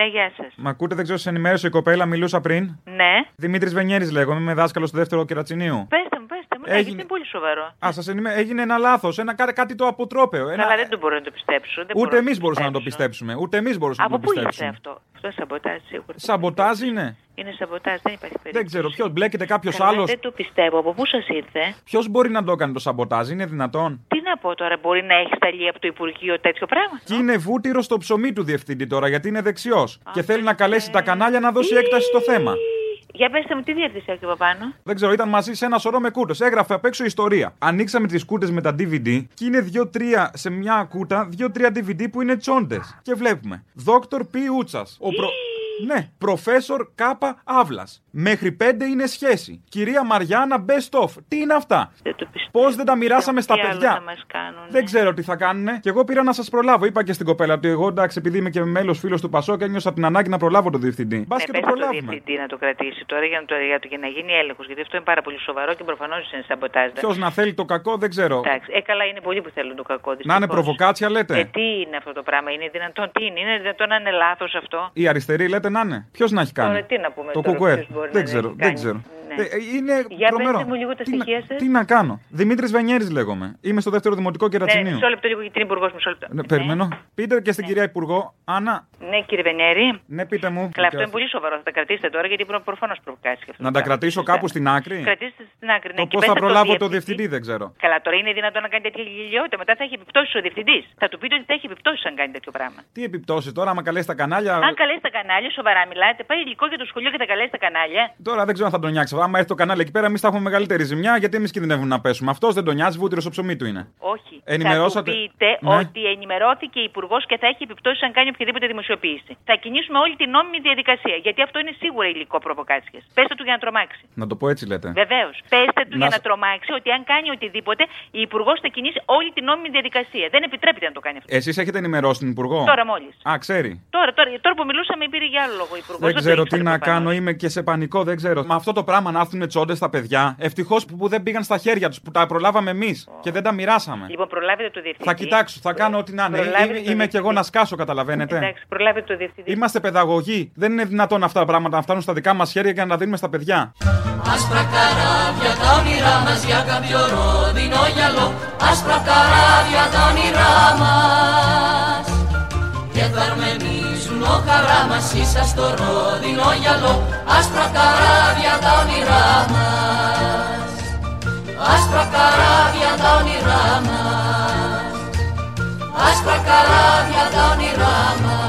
Ναι, γεια σας. Μ' ακούτε, δεν ξέρω, σε ενημέρωσε η κοπέλα, μιλούσα πριν. Ναι. Δημήτρης Βενιέρης λέγομαι, είμαι δάσκαλος στο δεύτερο κερατσινίου. Πέστε μου, πέστε μου. Ναι, Έγινε- γιατί είναι πολύ σοβαρό. Α, σας ενημέρω. Έγινε ένα λάθος, ένα, κάτι, κάτι το αποτρόπαιο. Ένα... Καλά, δεν το μπορώ να το πιστέψω. Δεν Ούτε μπορώ εμεί το μπορούσαμε να το πιστέψω. πιστέψουμε. Ούτε εμείς μπορούσαμε Από να το πού ήρθε πιστέψουμε. αυτό; Αυτό σαμποτάζ σίγουρα. Σαμποτάζ είναι; Είναι σαμποτάζ, δεν υπάρχει περίπτωση. Δεν ξέρω, ποιος μπλέκεται κάποιος Καλά, άλλος; Δεν το πιστεύω. Από πού σας ήρθε; Ποιος μπορεί να το κάνει το σαμποτάζ, είναι δυνατόν; Τι να πω τώρα, μπορεί να έχει σταλεί από το Υπουργείο τέτοιο πράγμα; Και είναι βούτυρο στο ψωμί του διευθυντή τώρα, γιατί είναι δεξιός. Και θέλει να καλέσει τα κανάλια να δώσει έκταση στο θέμα. Για πέστε μου, τι διεύθυνση έχει από πάνω; Δεν ξέρω, ήταν μαζί σε ένα σωρό με κούτε. Έγραφε απ' έξω ιστορία. Ανοίξαμε τις κούτε με τα DVD και είναι δύο-τρία σε μια κούτα, δύο-τρία DVD που είναι τσόντες. Και βλέπουμε. Δόκτωρ Π. Ούτσας. Ο προ... Ναι, προφέσορ Κάπα Αύλα. Μέχρι πέντε είναι σχέση. Κυρία Μαριάννα Best of. Τι είναι αυτά; Πώς δεν τα μοιράσαμε στα Τι άλλο παιδιά; θα μας κάνουν. Δεν ξέρω τι θα κάνουνε. Και εγώ πήρα να σας προλάβω. Είπα και στην κοπέλα ότι εγώ εντάξει, επειδή είμαι και μέλος φίλος του Πασό και ένιωσα την ανάγκη να προλάβω τον διευθυντή. Μπας Ναι, και το πες στο προλάβουμε. διευθυντή να το κρατήσει τώρα για να, το, για, το, για να γίνει έλεγχος. Γιατί αυτό είναι πάρα πολύ σοβαρό και προφανώς είναι σαμποτάζ. Ποιος να θέλει το κακό δεν ξέρω. Εντάξει, ε, καλά είναι πολλοί που θέλουν το κακό. Να είναι δυστυχώς. προβοκάτσια λέτε. Ε, τι είναι αυτό το πράγμα, είναι δυνατόν, τι είναι, είναι δυνατόν να είναι λάθος αυτό; Η αριστερή λέτε να είναι. Ποιος να έχει κάνει; Τώρα τι να πούμε το τώρα, κουκουέ. ποιος μπορεί να Δεν το ξέρω, έχει δεν κάνει. ξέρω. Ναι. Ε, είναι Για τρομερό. πετε μου λίγο τα Τι να- στοιχεία σας. Τι να κάνω. Δημήτρης Βενιέρης λέγομαι. Είμαι στο δεύτερο δημοτικό Ναι, κερατσινίου. μισό λεπτό λίγο γιατί είναι υπουργός, μισό λεπτό. Ναι, περιμένω. Πείτε και στην κυρία Υπουργό, Άννα. Ναι, κύριε Βενέρη. Ναι, πείτε μου. Καλά, αυτό είναι πολύ σοβαρό. Θα τα κρατήσετε τώρα γιατί προφανώς προβοκάσεις. αυτό. Να τα κρατήσω κάπου στην άκρη; Κρατήστε στην άκρη. Ναι, Το και πώς πέστε θα στο προλάβω το διευθυντή. διευθυντή δεν ξέρω. Καλά, τώρα είναι δυνατόν να κάνει τέτοια γελιότητα. Μετά θα έχει επιπτώσεις ο διευθυντής. Θα του πείτε ότι θα έχει επιπτώσεις αν κάνει τέτοιο πράγμα. Τι επιπτώσεις τώρα, άμα καλέσει τα κανάλια; Αν καλέσει τα κανάλια, σοβαρά μιλάτε, πάει υλικό για το σχολείο και θα καλέσει τα κανάλια. Τώρα δεν ξέρω αν θα τον νιάξει. Άμα έρθει το κανάλι εκεί πέρα, εμείς θα έχουμε μεγαλύτερη ζημιά γιατί εμείς κινδυνεύουμε να πέσουμε. Αυτός δεν τον νοιάζει, βούτυρος στο ψωμί του είναι. Όχι. Ενημερώσατε- Θα του πείτε Ναι. ότι ενημερώθηκε η Υπουργός και θα έχει επιπτώσεις αν κάνει οποιαδήποτε δημοσιοποίηση. Θα κινήσουμε όλη την νόμιμη διαδικασία. Γιατί αυτό είναι σίγουρα υλικό προβοκάτσια. Πέστε του για να τρομάξει. Να το πω έτσι λέτε. Βεβαίως. Πέστε του Να για σ- να τρομάξει ότι αν κάνει οτιδήποτε, η Υπουργός θα κινήσει όλη την νόμιμη διαδικασία. Δεν επιτρέπεται να το κάνει αυτό. Εσείς έχετε ενημερώσει την Υπουργό; Τώρα μόλις. Α, ξέρει. Τώρα, τώρα, τώρα που μιλούσαμε πήρε για άλλο λόγο η Υπουργός. Δεν ξέρω τι να κάνω, είμαι και σε πανικό, δεν ξέρω. Μα αυτό το πράγμα προλάβαμε να έρθουν τσόντες στα παιδιά. Ευτυχώς που, που δεν πήγαν στα χέρια τους, που τα προλάβαμε εμείς και δεν τα μοιράσαμε. Λοιπόν, προλάβετε το διευθυντή. Θα κοιτάξω, θα κάνω ό,τι να είναι. Προλάβετε Είμαι, το είμαι κι διευθυντή. εγώ να σκάσω, καταλαβαίνετε. Εντάξει, προλάβετε το διευθυντή. Είμαστε παιδαγωγοί. Δεν είναι δυνατόν αυτά τα πράγματα να φτάνουν στα δικά μας χέρια και να τα δίνουμε στα παιδιά. Άσπρα καράβια τα όνειρά μας για κάποιο ρόδινο γυαλό Άσπρα καράβια τα όνειρά μας Και θα Ρόδινο χαρά μας ίσα στο ρόδινο γυαλό άσπρα καράβια τα όνειρά μας. άσπρα καράβια τα όνειρά μας. άσπρα καράβια τα όνειρά μας